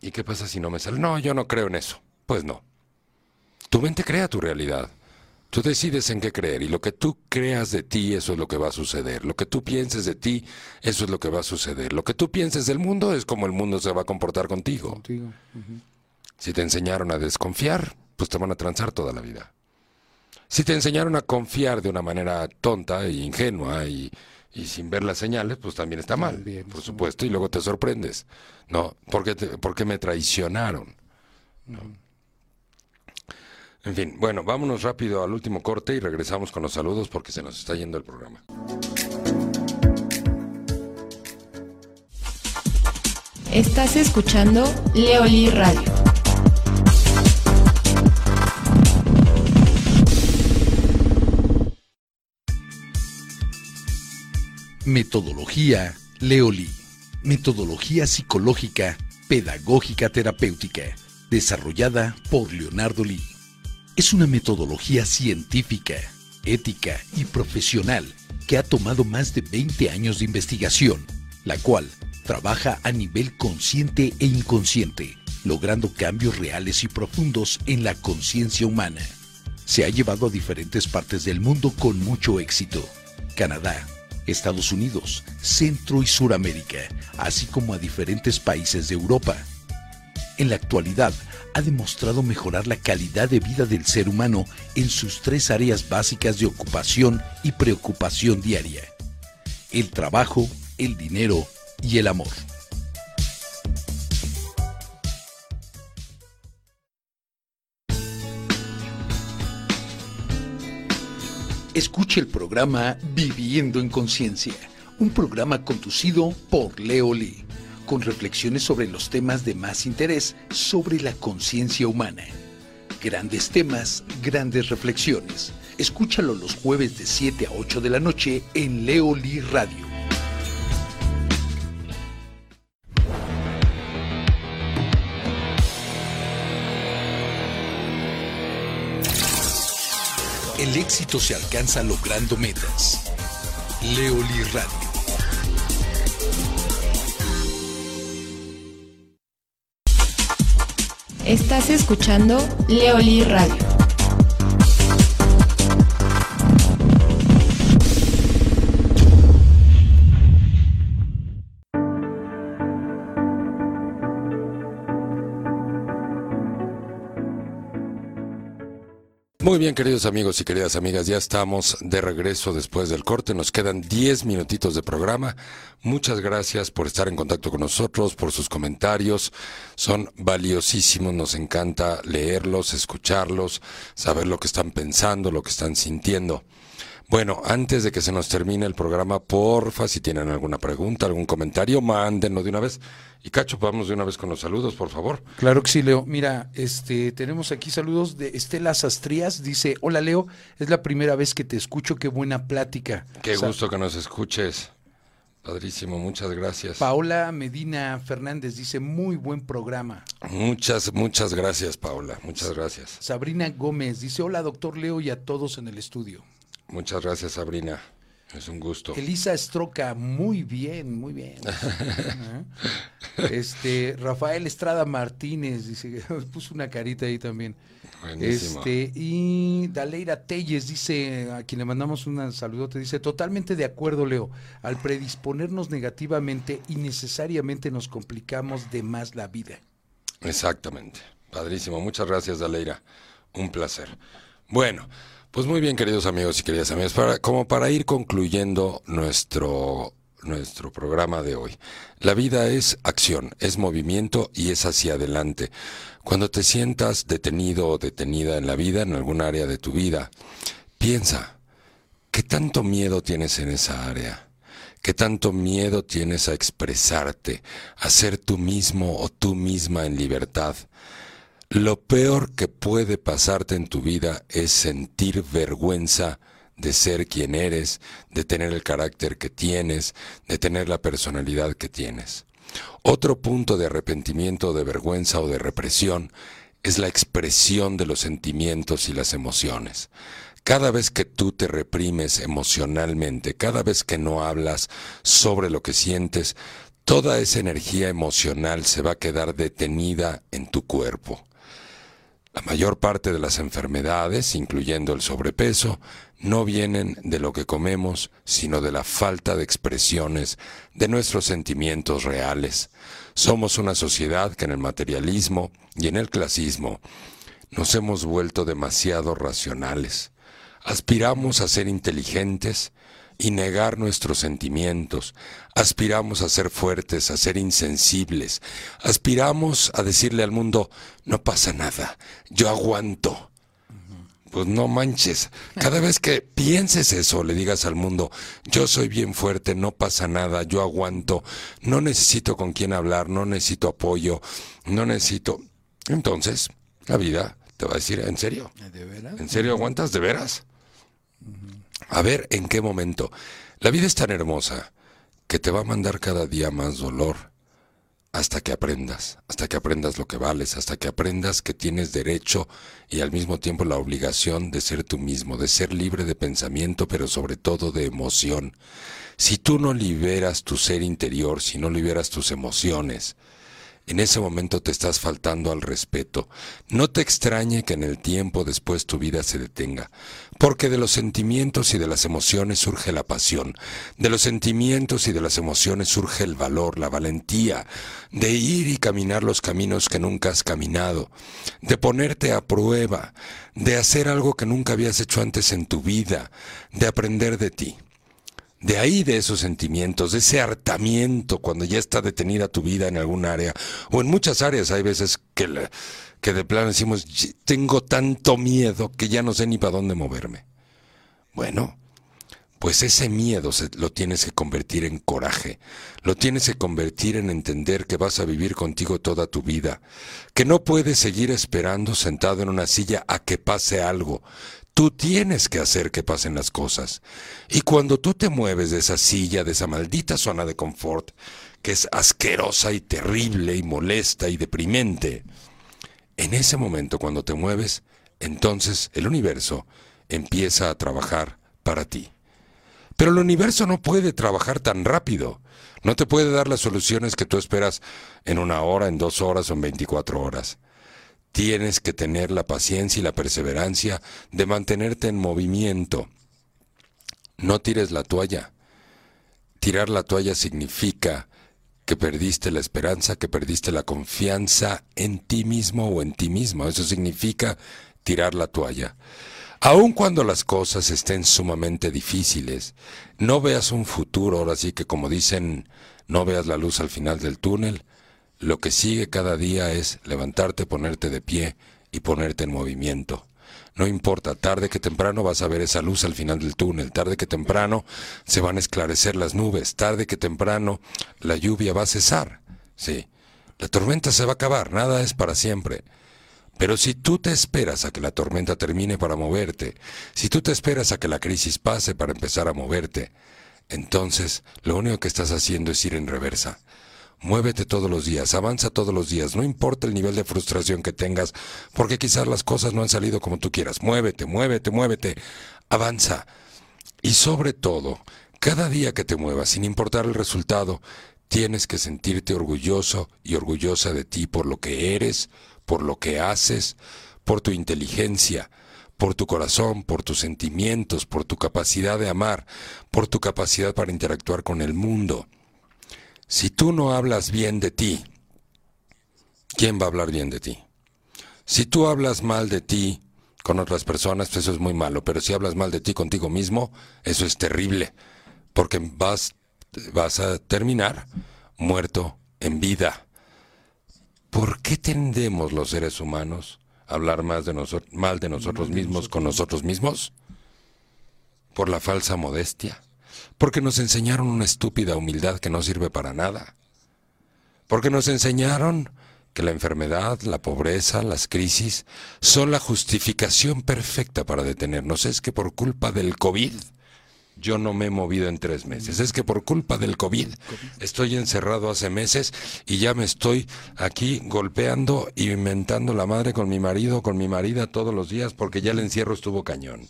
¿Y qué pasa si no me sale? No, yo no creo en eso. Pues no. Tu mente crea tu realidad. Tú decides en qué creer y lo que tú creas de ti, eso es lo que va a suceder. Lo que tú pienses de ti, eso es lo que va a suceder. Lo que tú pienses del mundo es como el mundo se va a comportar contigo. Si te enseñaron a desconfiar, pues te van a transar toda la vida. Si te enseñaron a confiar de una manera tonta e ingenua y, y sin ver las señales, pues también está mal, También, por sí. supuesto, y luego te sorprendes. No, porque porque me traicionaron. No. En fin, bueno, vámonos rápido al último corte y regresamos con los saludos porque se nos está yendo el programa. Estás escuchando Leoli Radio. Metodología Leoli. Metodología psicológica, pedagógica terapéutica, desarrollada por Leonardo Lee. Es una metodología científica, ética y profesional que ha tomado más de 20 años de investigación, la cual trabaja a nivel consciente e inconsciente, logrando cambios reales y profundos en la conciencia humana. Se ha llevado a diferentes partes del mundo con mucho éxito. Canadá, Estados Unidos, Centro y Suramérica, así como a diferentes países de Europa. En la actualidad, ha demostrado mejorar la calidad de vida del ser humano en sus tres áreas básicas de ocupación y preocupación diaria. El trabajo, el dinero y el amor. Escuche el programa Viviendo en Conciencia, un programa conducido por Leo Lee, con reflexiones sobre los temas de más interés sobre la conciencia humana. Grandes temas, grandes reflexiones. Escúchalo los jueves de 7 a 8 de la noche en Leo Lee Radio. El éxito se alcanza logrando metas. Leoli Radio. Estás escuchando Leoli Radio. Muy bien, queridos amigos y queridas amigas, ya estamos de regreso después del corte. Nos quedan 10 minutitos de programa. Muchas gracias por estar en contacto con nosotros, por sus comentarios. Son valiosísimos, nos encanta leerlos, escucharlos, saber lo que están pensando, lo que están sintiendo. Bueno, antes de que se nos termine el programa, porfa, si tienen alguna pregunta, algún comentario, mándenlo de una vez. Y Cacho, vamos de una vez con los saludos, por favor. Claro que sí, Leo. Mira, este, tenemos aquí saludos de Estela Sastrías. Dice, hola Leo, es la primera vez que te escucho, qué buena plática. Qué gusto que nos escuches. Padrísimo, muchas gracias. Paola Medina Fernández dice, muy buen programa. Muchas, muchas gracias, Paula. Muchas gracias. Sabrina Gómez dice, hola doctor Leo y a todos en el estudio. Muchas gracias, Sabrina. Es un gusto. Elisa Estroca, muy bien, muy bien. Ajá. este, Rafael Estrada Martínez, dice, puso una carita ahí también. Buenísimo. Este, y Daleira Telles dice, a quien le mandamos un saludote, dice, totalmente de acuerdo, Leo. Al predisponernos negativamente, innecesariamente nos complicamos de más la vida. Exactamente. Padrísimo. Muchas gracias, Daleira. Un placer. Bueno, pues muy bien, queridos amigos y queridas amigas, para, como para ir concluyendo nuestro, nuestro programa de hoy. La vida es acción, es movimiento y es hacia adelante. Cuando te sientas detenido o detenida en la vida, en algún área de tu vida, piensa, ¿qué tanto miedo tienes en esa área? ¿Qué tanto miedo tienes a expresarte, a ser tú mismo o tú misma en libertad? Lo peor que puede pasarte en tu vida es sentir vergüenza de ser quien eres, de tener el carácter que tienes, de tener la personalidad que tienes. Otro punto de arrepentimiento, de vergüenza o de represión es la expresión de los sentimientos y las emociones. Cada vez que tú te reprimes emocionalmente, cada vez que no hablas sobre lo que sientes, toda esa energía emocional se va a quedar detenida en tu cuerpo. La mayor parte de las enfermedades, incluyendo el sobrepeso, no vienen de lo que comemos, sino de la falta de expresiones de nuestros sentimientos reales. Somos una sociedad que en el materialismo y en el clasismo nos hemos vuelto demasiado racionales. Aspiramos a ser inteligentes y negar nuestros sentimientos. Aspiramos a ser fuertes, a ser insensibles. Aspiramos a decirle al mundo, no pasa nada, yo aguanto. Pues no manches. Cada vez que pienses eso, le digas al mundo, yo soy bien fuerte, no pasa nada, yo aguanto, no necesito con quién hablar, no necesito apoyo, no necesito... Entonces, la vida te va a decir, ¿en serio? ¿En serio aguantas? ¿De veras? A ver en qué momento. La vida es tan hermosa que te va a mandar cada día más dolor hasta que aprendas, hasta que aprendas lo que vales, hasta que aprendas que tienes derecho y al mismo tiempo la obligación de ser tú mismo, de ser libre de pensamiento, pero sobre todo de emoción. Si tú no liberas tu ser interior, si no liberas tus emociones, en ese momento te estás faltando al respeto. No te extrañe que en el tiempo después tu vida se detenga, porque de los sentimientos y de las emociones surge la pasión, de los sentimientos y de las emociones surge el valor, la valentía, de ir y caminar los caminos que nunca has caminado, de ponerte a prueba, de hacer algo que nunca habías hecho antes en tu vida, de aprender de ti. De ahí de esos sentimientos, de ese hartamiento cuando ya está detenida tu vida en algún área o en muchas áreas. Hay veces que, que de plano decimos, tengo tanto miedo que ya no sé ni para dónde moverme. Bueno, pues ese miedo lo tienes que convertir en coraje, lo tienes que convertir en entender que vas a vivir contigo toda tu vida, que no puedes seguir esperando sentado en una silla a que pase algo, Tú tienes que hacer que pasen las cosas. Y cuando tú te mueves de esa silla, de esa maldita zona de confort, que es asquerosa y terrible y molesta y deprimente, en ese momento cuando te mueves, entonces el universo empieza a trabajar para ti. Pero el universo no puede trabajar tan rápido. No te puede dar las soluciones que tú esperas en una hora, en dos horas o en 24 horas. Tienes que tener la paciencia y la perseverancia de mantenerte en movimiento. No tires la toalla. Tirar la toalla significa que perdiste la esperanza, que perdiste la confianza en ti mismo o en ti mismo. Eso significa tirar la toalla. Aun cuando las cosas estén sumamente difíciles, no veas un futuro, ahora sí que como dicen, no veas la luz al final del túnel, lo que sigue cada día es levantarte, ponerte de pie y ponerte en movimiento. No importa, tarde que temprano vas a ver esa luz al final del túnel, tarde que temprano se van a esclarecer las nubes, tarde que temprano la lluvia va a cesar. Sí, la tormenta se va a acabar, nada es para siempre. Pero si tú te esperas a que la tormenta termine para moverte, si tú te esperas a que la crisis pase para empezar a moverte, entonces lo único que estás haciendo es ir en reversa. Muévete todos los días, avanza todos los días, no importa el nivel de frustración que tengas, porque quizás las cosas no han salido como tú quieras. Muévete, muévete, muévete, avanza. Y sobre todo, cada día que te muevas, sin importar el resultado, tienes que sentirte orgulloso y orgullosa de ti por lo que eres, por lo que haces, por tu inteligencia, por tu corazón, por tus sentimientos, por tu capacidad de amar, por tu capacidad para interactuar con el mundo. Si tú no hablas bien de ti, ¿quién va a hablar bien de ti? Si tú hablas mal de ti con otras personas, pues eso es muy malo, pero si hablas mal de ti contigo mismo, eso es terrible, porque vas, vas a terminar muerto en vida. ¿Por qué tendemos los seres humanos a hablar más de mal de nosotros mismos con nosotros mismos? ¿Por la falsa modestia? Porque nos enseñaron una estúpida humildad que no sirve para nada. Porque nos enseñaron que la enfermedad, la pobreza, las crisis son la justificación perfecta para detenernos. Es que por culpa del COVID yo no me he movido en tres meses. Es que por culpa del COVID estoy encerrado hace meses y ya me estoy aquí golpeando y inventando la madre con mi marido, con mi marida todos los días porque ya el encierro estuvo cañón.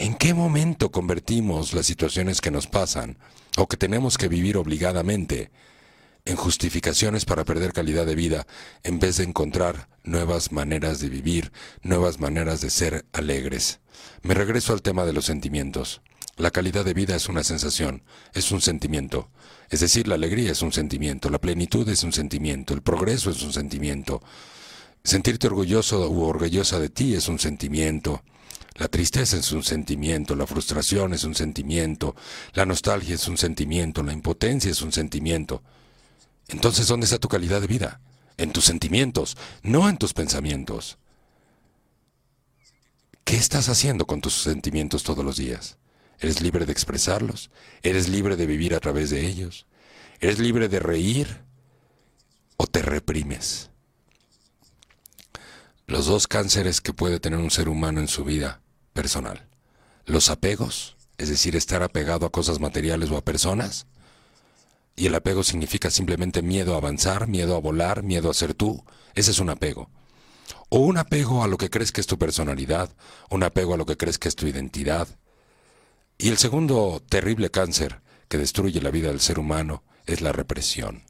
¿En qué momento convertimos las situaciones que nos pasan o que tenemos que vivir obligadamente en justificaciones para perder calidad de vida en vez de encontrar nuevas maneras de vivir, nuevas maneras de ser alegres. Me regreso al tema de los sentimientos. La calidad de vida es una sensación, es un sentimiento. Es decir, la alegría es un sentimiento, la plenitud es un sentimiento, el progreso es un sentimiento. Sentirte orgulloso u orgullosa de ti es un sentimiento. La tristeza es un sentimiento, la frustración es un sentimiento, la nostalgia es un sentimiento, la impotencia es un sentimiento. Entonces, ¿dónde está tu calidad de vida? En tus sentimientos, no en tus pensamientos. ¿Qué estás haciendo con tus sentimientos todos los días? ¿Eres libre de expresarlos? ¿Eres libre de vivir a través de ellos? ¿Eres libre de reír o te reprimes? Los dos cánceres que puede tener un ser humano en su vida personal. Los apegos, es decir, estar apegado a cosas materiales o a personas, y el apego significa simplemente miedo a avanzar, miedo a volar, miedo a ser tú. Ese es un apego. O un apego a lo que crees que es tu personalidad, un apego a lo que crees que es tu identidad. Y el segundo terrible cáncer que destruye la vida del ser humano es la represión.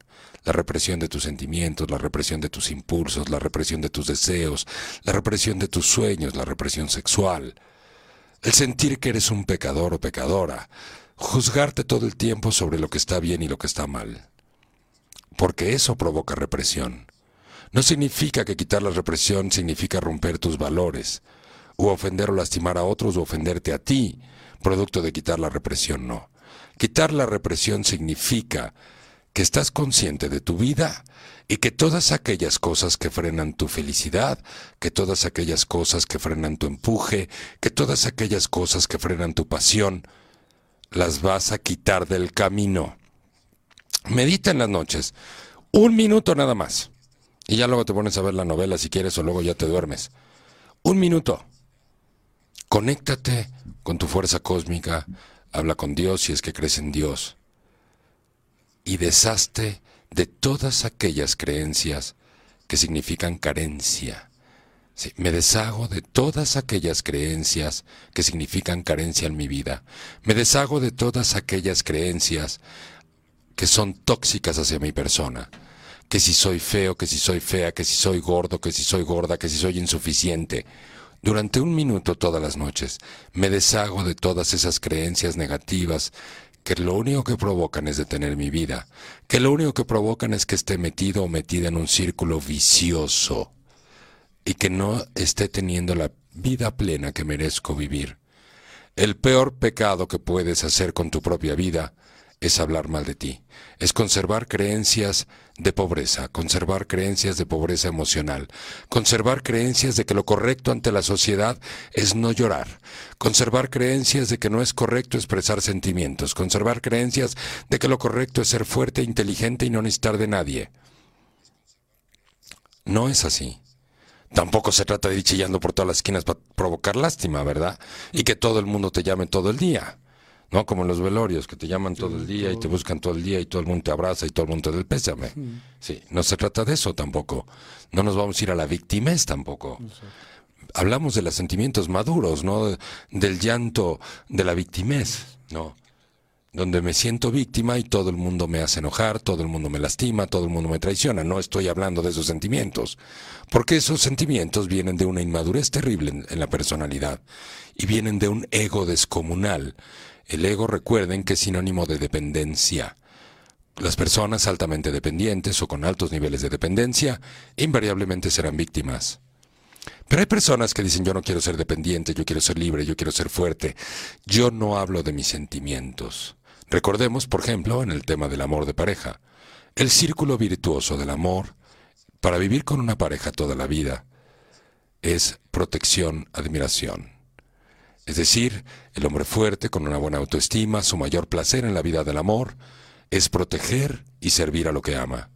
La represión de tus sentimientos, la represión de tus impulsos, la represión de tus deseos, la represión de tus sueños, la represión sexual. El sentir que eres un pecador o pecadora, juzgarte todo el tiempo sobre lo que está bien y lo que está mal. Porque eso provoca represión. No significa que quitar la represión significa romper tus valores, o ofender o lastimar a otros o ofenderte a ti, producto de quitar la represión, no. Quitar la represión significa que estás consciente de tu vida y que todas aquellas cosas que frenan tu felicidad, que todas aquellas cosas que frenan tu empuje, que todas aquellas cosas que frenan tu pasión, las vas a quitar del camino. Medita en las noches, un minuto nada más. Y ya luego te pones a ver la novela si quieres o luego ya te duermes. Un minuto. Conéctate con tu fuerza cósmica, habla con Dios si es que crees en Dios. Y deshazte de todas aquellas creencias que significan carencia me deshago de todas aquellas creencias que significan carencia en mi vida. Me deshago de todas aquellas creencias que son tóxicas hacia mi persona. Que si soy feo, que si soy fea, que si soy gordo, que si soy gorda, que si soy insuficiente. Durante un minuto todas las noches me deshago de todas esas creencias negativas que lo único que provocan es detener mi vida, que lo único que provocan es que esté metido o metida en un círculo vicioso y que no esté teniendo la vida plena que merezco vivir. El peor pecado que puedes hacer con tu propia vida es hablar mal de ti, es conservar creencias de pobreza, conservar creencias de pobreza emocional, conservar creencias de que lo correcto ante la sociedad es no llorar, conservar creencias de que no es correcto expresar sentimientos, conservar creencias de que lo correcto es ser fuerte, inteligente y no necesitar de nadie. No es así. Tampoco se trata de ir chillando por todas las esquinas para provocar lástima, ¿verdad? Y que todo el mundo te llame todo el día. ¿No? Como en los velorios, que te llaman todo el día y te buscan todo el día y todo el mundo te abraza y todo el mundo te da el pésame. Sí, no se trata de eso tampoco. No nos vamos a ir a la victimez tampoco. Hablamos de los sentimientos maduros, ¿no? Del llanto de la victimez, ¿no? donde me siento víctima y todo el mundo me hace enojar, todo el mundo me lastima, todo el mundo me traiciona. No estoy hablando de esos sentimientos, porque esos sentimientos vienen de una inmadurez terrible en, la personalidad y vienen de un ego descomunal. El ego, recuerden que es sinónimo de dependencia. Las personas altamente dependientes o con altos niveles de dependencia invariablemente serán víctimas. Pero hay personas que dicen yo no quiero ser dependiente, yo quiero ser libre, yo quiero ser fuerte. Yo no hablo de mis sentimientos. Recordemos, por ejemplo, en el tema del amor de pareja, el círculo virtuoso del amor para vivir con una pareja toda la vida es protección, admiración. Es decir, el hombre fuerte con una buena autoestima, su mayor placer en la vida del amor es proteger y servir a lo que ama.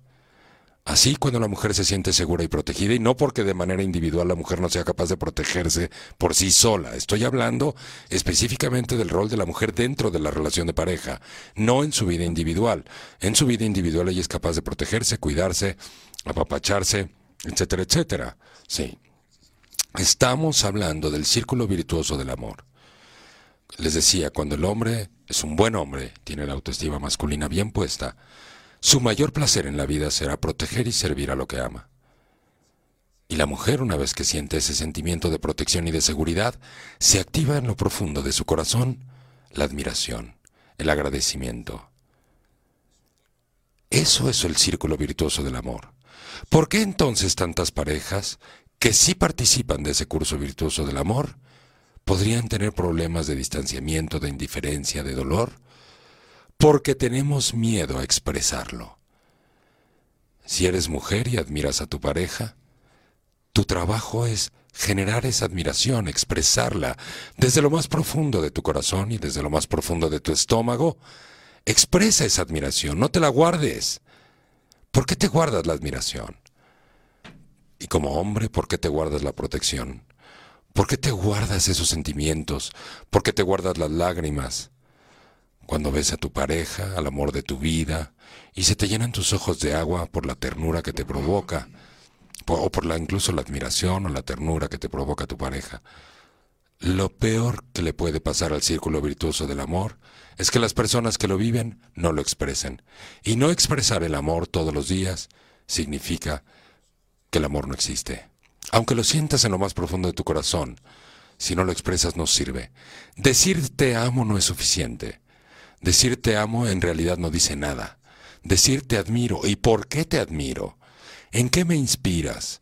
Así cuando la mujer se siente segura y protegida, y no porque de manera individual la mujer no sea capaz de protegerse por sí sola. Estoy hablando específicamente del rol de la mujer dentro de la relación de pareja, no en su vida individual. En su vida individual ella es capaz de protegerse, cuidarse, apapacharse, etcétera, etcétera. Sí. Estamos hablando del círculo virtuoso del amor. Les decía, cuando el hombre es un buen hombre, tiene la autoestima masculina bien puesta, su mayor placer en la vida será proteger y servir a lo que ama. Y la mujer, una vez que siente ese sentimiento de protección y de seguridad, se activa en lo profundo de su corazón la admiración, el agradecimiento. Eso es el círculo virtuoso del amor. ¿Por qué entonces tantas parejas que sí participan de ese curso virtuoso del amor podrían tener problemas de distanciamiento, de indiferencia, de dolor? porque tenemos miedo a expresarlo. Si eres mujer y admiras a tu pareja, tu trabajo es generar esa admiración, expresarla desde lo más profundo de tu corazón y desde lo más profundo de tu estómago. Expresa esa admiración, no te la guardes. ¿Por qué te guardas la admiración? Y como hombre, ¿por qué te guardas la protección? ¿Por qué te guardas esos sentimientos? ¿Por qué te guardas las lágrimas? cuando ves a tu pareja, al amor de tu vida, y se te llenan tus ojos de agua por la ternura que te provoca, o por la incluso la admiración o la ternura que te provoca tu pareja. Lo peor que le puede pasar al círculo virtuoso del amor es que las personas que lo viven no lo expresen. Y no expresar el amor todos los días significa que el amor no existe. Aunque lo sientas en lo más profundo de tu corazón, si no lo expresas no sirve. Decir te amo no es suficiente. Decir te amo en realidad no dice nada. Decir te admiro. ¿Y por qué te admiro? ¿En qué me inspiras?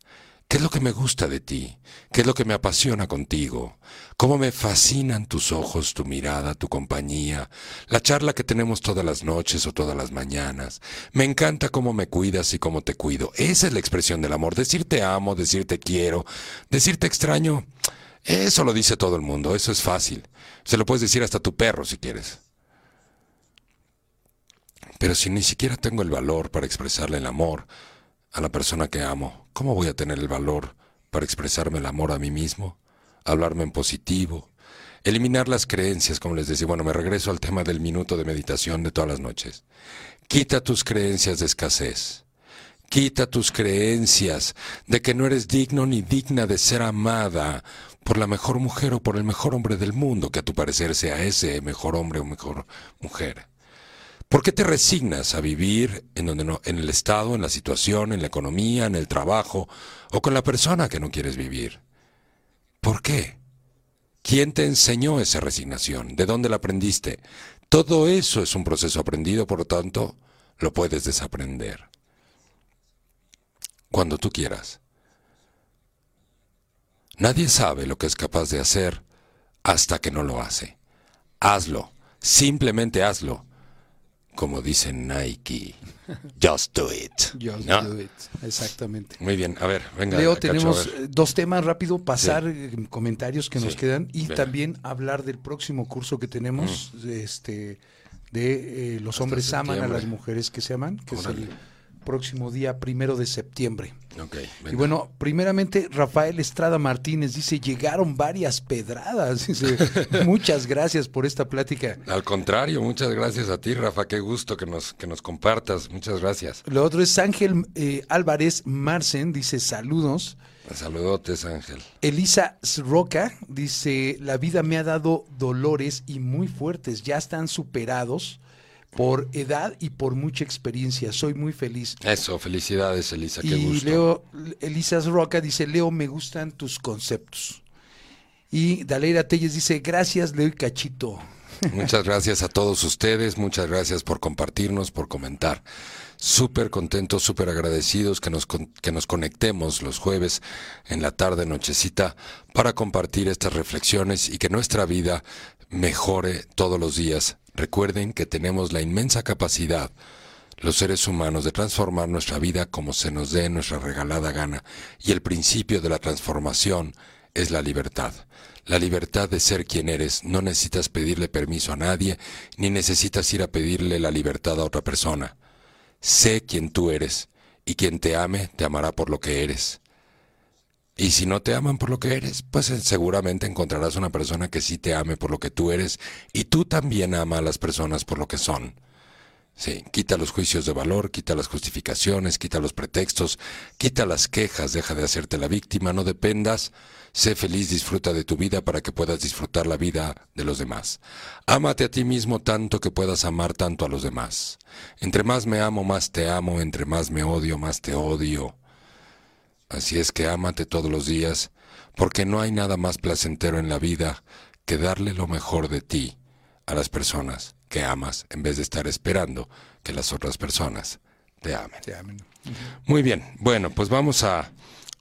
¿Qué es lo que me gusta de ti? ¿Qué es lo que me apasiona contigo? ¿Cómo me fascinan tus ojos, tu mirada, tu compañía, la charla que tenemos todas las noches o todas las mañanas? Me encanta cómo me cuidas y cómo te cuido. Esa es la expresión del amor. Decir te amo, decir te quiero, decir te extraño. Eso lo dice todo el mundo, eso es fácil. Se lo puedes decir hasta tu perro si quieres. Pero si ni siquiera tengo el valor para expresarle el amor a la persona que amo, ¿cómo voy a tener el valor para expresarme el amor a mí mismo? Hablarme en positivo, eliminar las creencias, como les decía. Bueno, me regreso al tema del minuto de meditación de todas las noches. Quita tus creencias de escasez. Quita tus creencias de que no eres digno ni digna de ser amada por la mejor mujer o por el mejor hombre del mundo, que a tu parecer sea ese mejor hombre o mejor mujer. ¿Por qué te resignas a vivir en, donde no, en el estado, en la situación, en la economía, en el trabajo o con la persona que no quieres vivir? ¿Por qué? ¿Quién te enseñó esa resignación? ¿De dónde la aprendiste? Todo eso es un proceso aprendido, por lo tanto, lo puedes desaprender. Cuando tú quieras. Nadie sabe lo que es capaz de hacer hasta que no lo hace. Hazlo, simplemente hazlo como dice Nike, just do it. Just do it, exactamente. Muy bien, a ver, venga. Leo, tenemos dos temas rápido, pasar eh, comentarios que nos quedan y también hablar del próximo curso que tenemos, este, de eh, los hombres aman a las mujeres que se aman, que es el próximo día primero de septiembre. y bueno, primeramente Rafael Estrada Martínez dice, llegaron varias pedradas. muchas gracias por esta plática. Al contrario, muchas gracias a ti, Rafa, qué gusto que nos, que nos compartas. Muchas gracias. Lo otro es Ángel eh, Álvarez Marcen, dice saludos. Saludotes, Ángel. Elisa Roca dice, la vida me ha dado dolores y muy fuertes, ya están superados por edad y por mucha experiencia. Soy muy feliz. Eso, felicidades, Elisa, qué y Leo, Elisa Roca dice, Leo, me gustan tus conceptos. Y Daleira Telles dice, gracias, Leo y Cachito. Muchas gracias a todos ustedes, muchas gracias por compartirnos, por comentar. Súper contentos, súper agradecidos que nos, que nos conectemos los jueves en la tarde, nochecita, para compartir estas reflexiones y que nuestra vida mejore todos los días Recuerden que tenemos la inmensa capacidad, los seres humanos, de transformar nuestra vida como se nos dé nuestra regalada gana, y el principio de la transformación es la libertad. La libertad de ser quien eres. No necesitas pedirle permiso a nadie, ni necesitas ir a pedirle la libertad a otra persona. Sé quien tú eres, y quien te ame te amará por lo que eres. Y si no te aman por lo que eres, pues eh, seguramente encontrarás una persona que sí te ame por lo que tú eres y tú también ama a las personas por lo que son. Sí, quita los juicios de valor, quita las justificaciones, quita los pretextos, quita las quejas, deja de hacerte la víctima, no dependas, sé feliz, disfruta de tu vida para que puedas disfrutar la vida de los demás. Ámate a ti mismo tanto que puedas amar tanto a los demás. Entre más me amo, más te amo, entre más me odio, más te odio. Así es que ámate todos los días, porque no hay nada más placentero en la vida que darle lo mejor de ti a las personas que amas en vez de estar esperando que las otras personas te amen. Te amen. Muy bien, bueno, pues vamos a,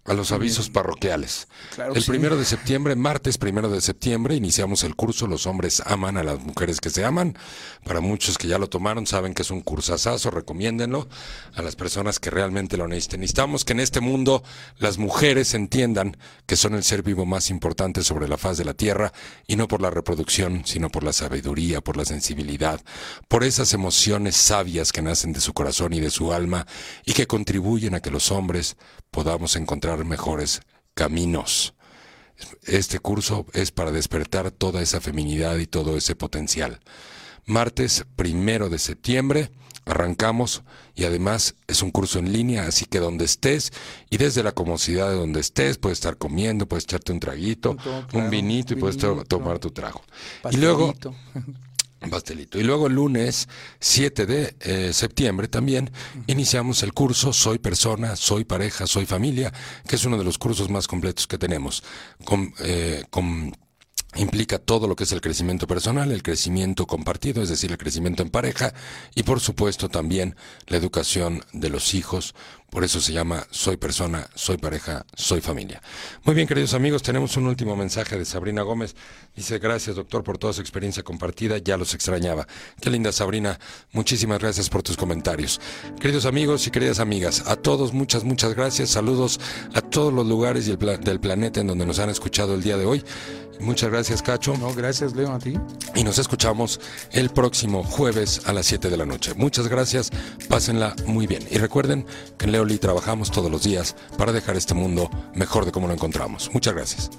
a los avisos parroquiales. Claro, el sí. primero de septiembre, martes primero de septiembre, iniciamos el curso Los hombres aman a las mujeres que se aman. Para muchos que ya lo tomaron, saben que es un cursazazo, recomiéndenlo a las personas que realmente lo necesiten. Necesitamos que en este mundo las mujeres entiendan que son el ser vivo más importante sobre la faz de la tierra y no por la reproducción, sino por la sabiduría, por la sensibilidad, por esas emociones sabias que nacen de su corazón y de su alma y que contribuyen a que los hombres podamos encontrar mejores caminos. Este curso es para despertar toda esa feminidad y todo ese potencial. Martes primero de septiembre arrancamos y además es un curso en línea, así que donde estés y desde la comodidad de donde estés, puedes estar comiendo, puedes echarte un traguito, Un un vinito y puedes vinito. tomar tu trago. Y luego Pastelito. Y luego el lunes 7 de eh, septiembre también iniciamos el curso Soy persona, soy pareja, soy familia, que es uno de los cursos más completos que tenemos. Con, eh, con- implica todo lo que es el crecimiento personal, el crecimiento compartido, es decir, el crecimiento en pareja y por supuesto también la educación de los hijos. Por eso se llama Soy persona, soy pareja, soy familia. Muy bien, queridos amigos, tenemos un último mensaje de Sabrina Gómez. Dice, gracias doctor por toda su experiencia compartida, ya los extrañaba. Qué linda Sabrina, muchísimas gracias por tus comentarios. Queridos amigos y queridas amigas, a todos muchas, muchas gracias. Saludos a todos los lugares del planeta en donde nos han escuchado el día de hoy. Muchas gracias, Cacho. No, gracias, Leo, a ti. Y nos escuchamos el próximo jueves a las 7 de la noche. Muchas gracias, pásenla muy bien. Y recuerden que en Leoli trabajamos todos los días para dejar este mundo mejor de como lo encontramos. Muchas gracias.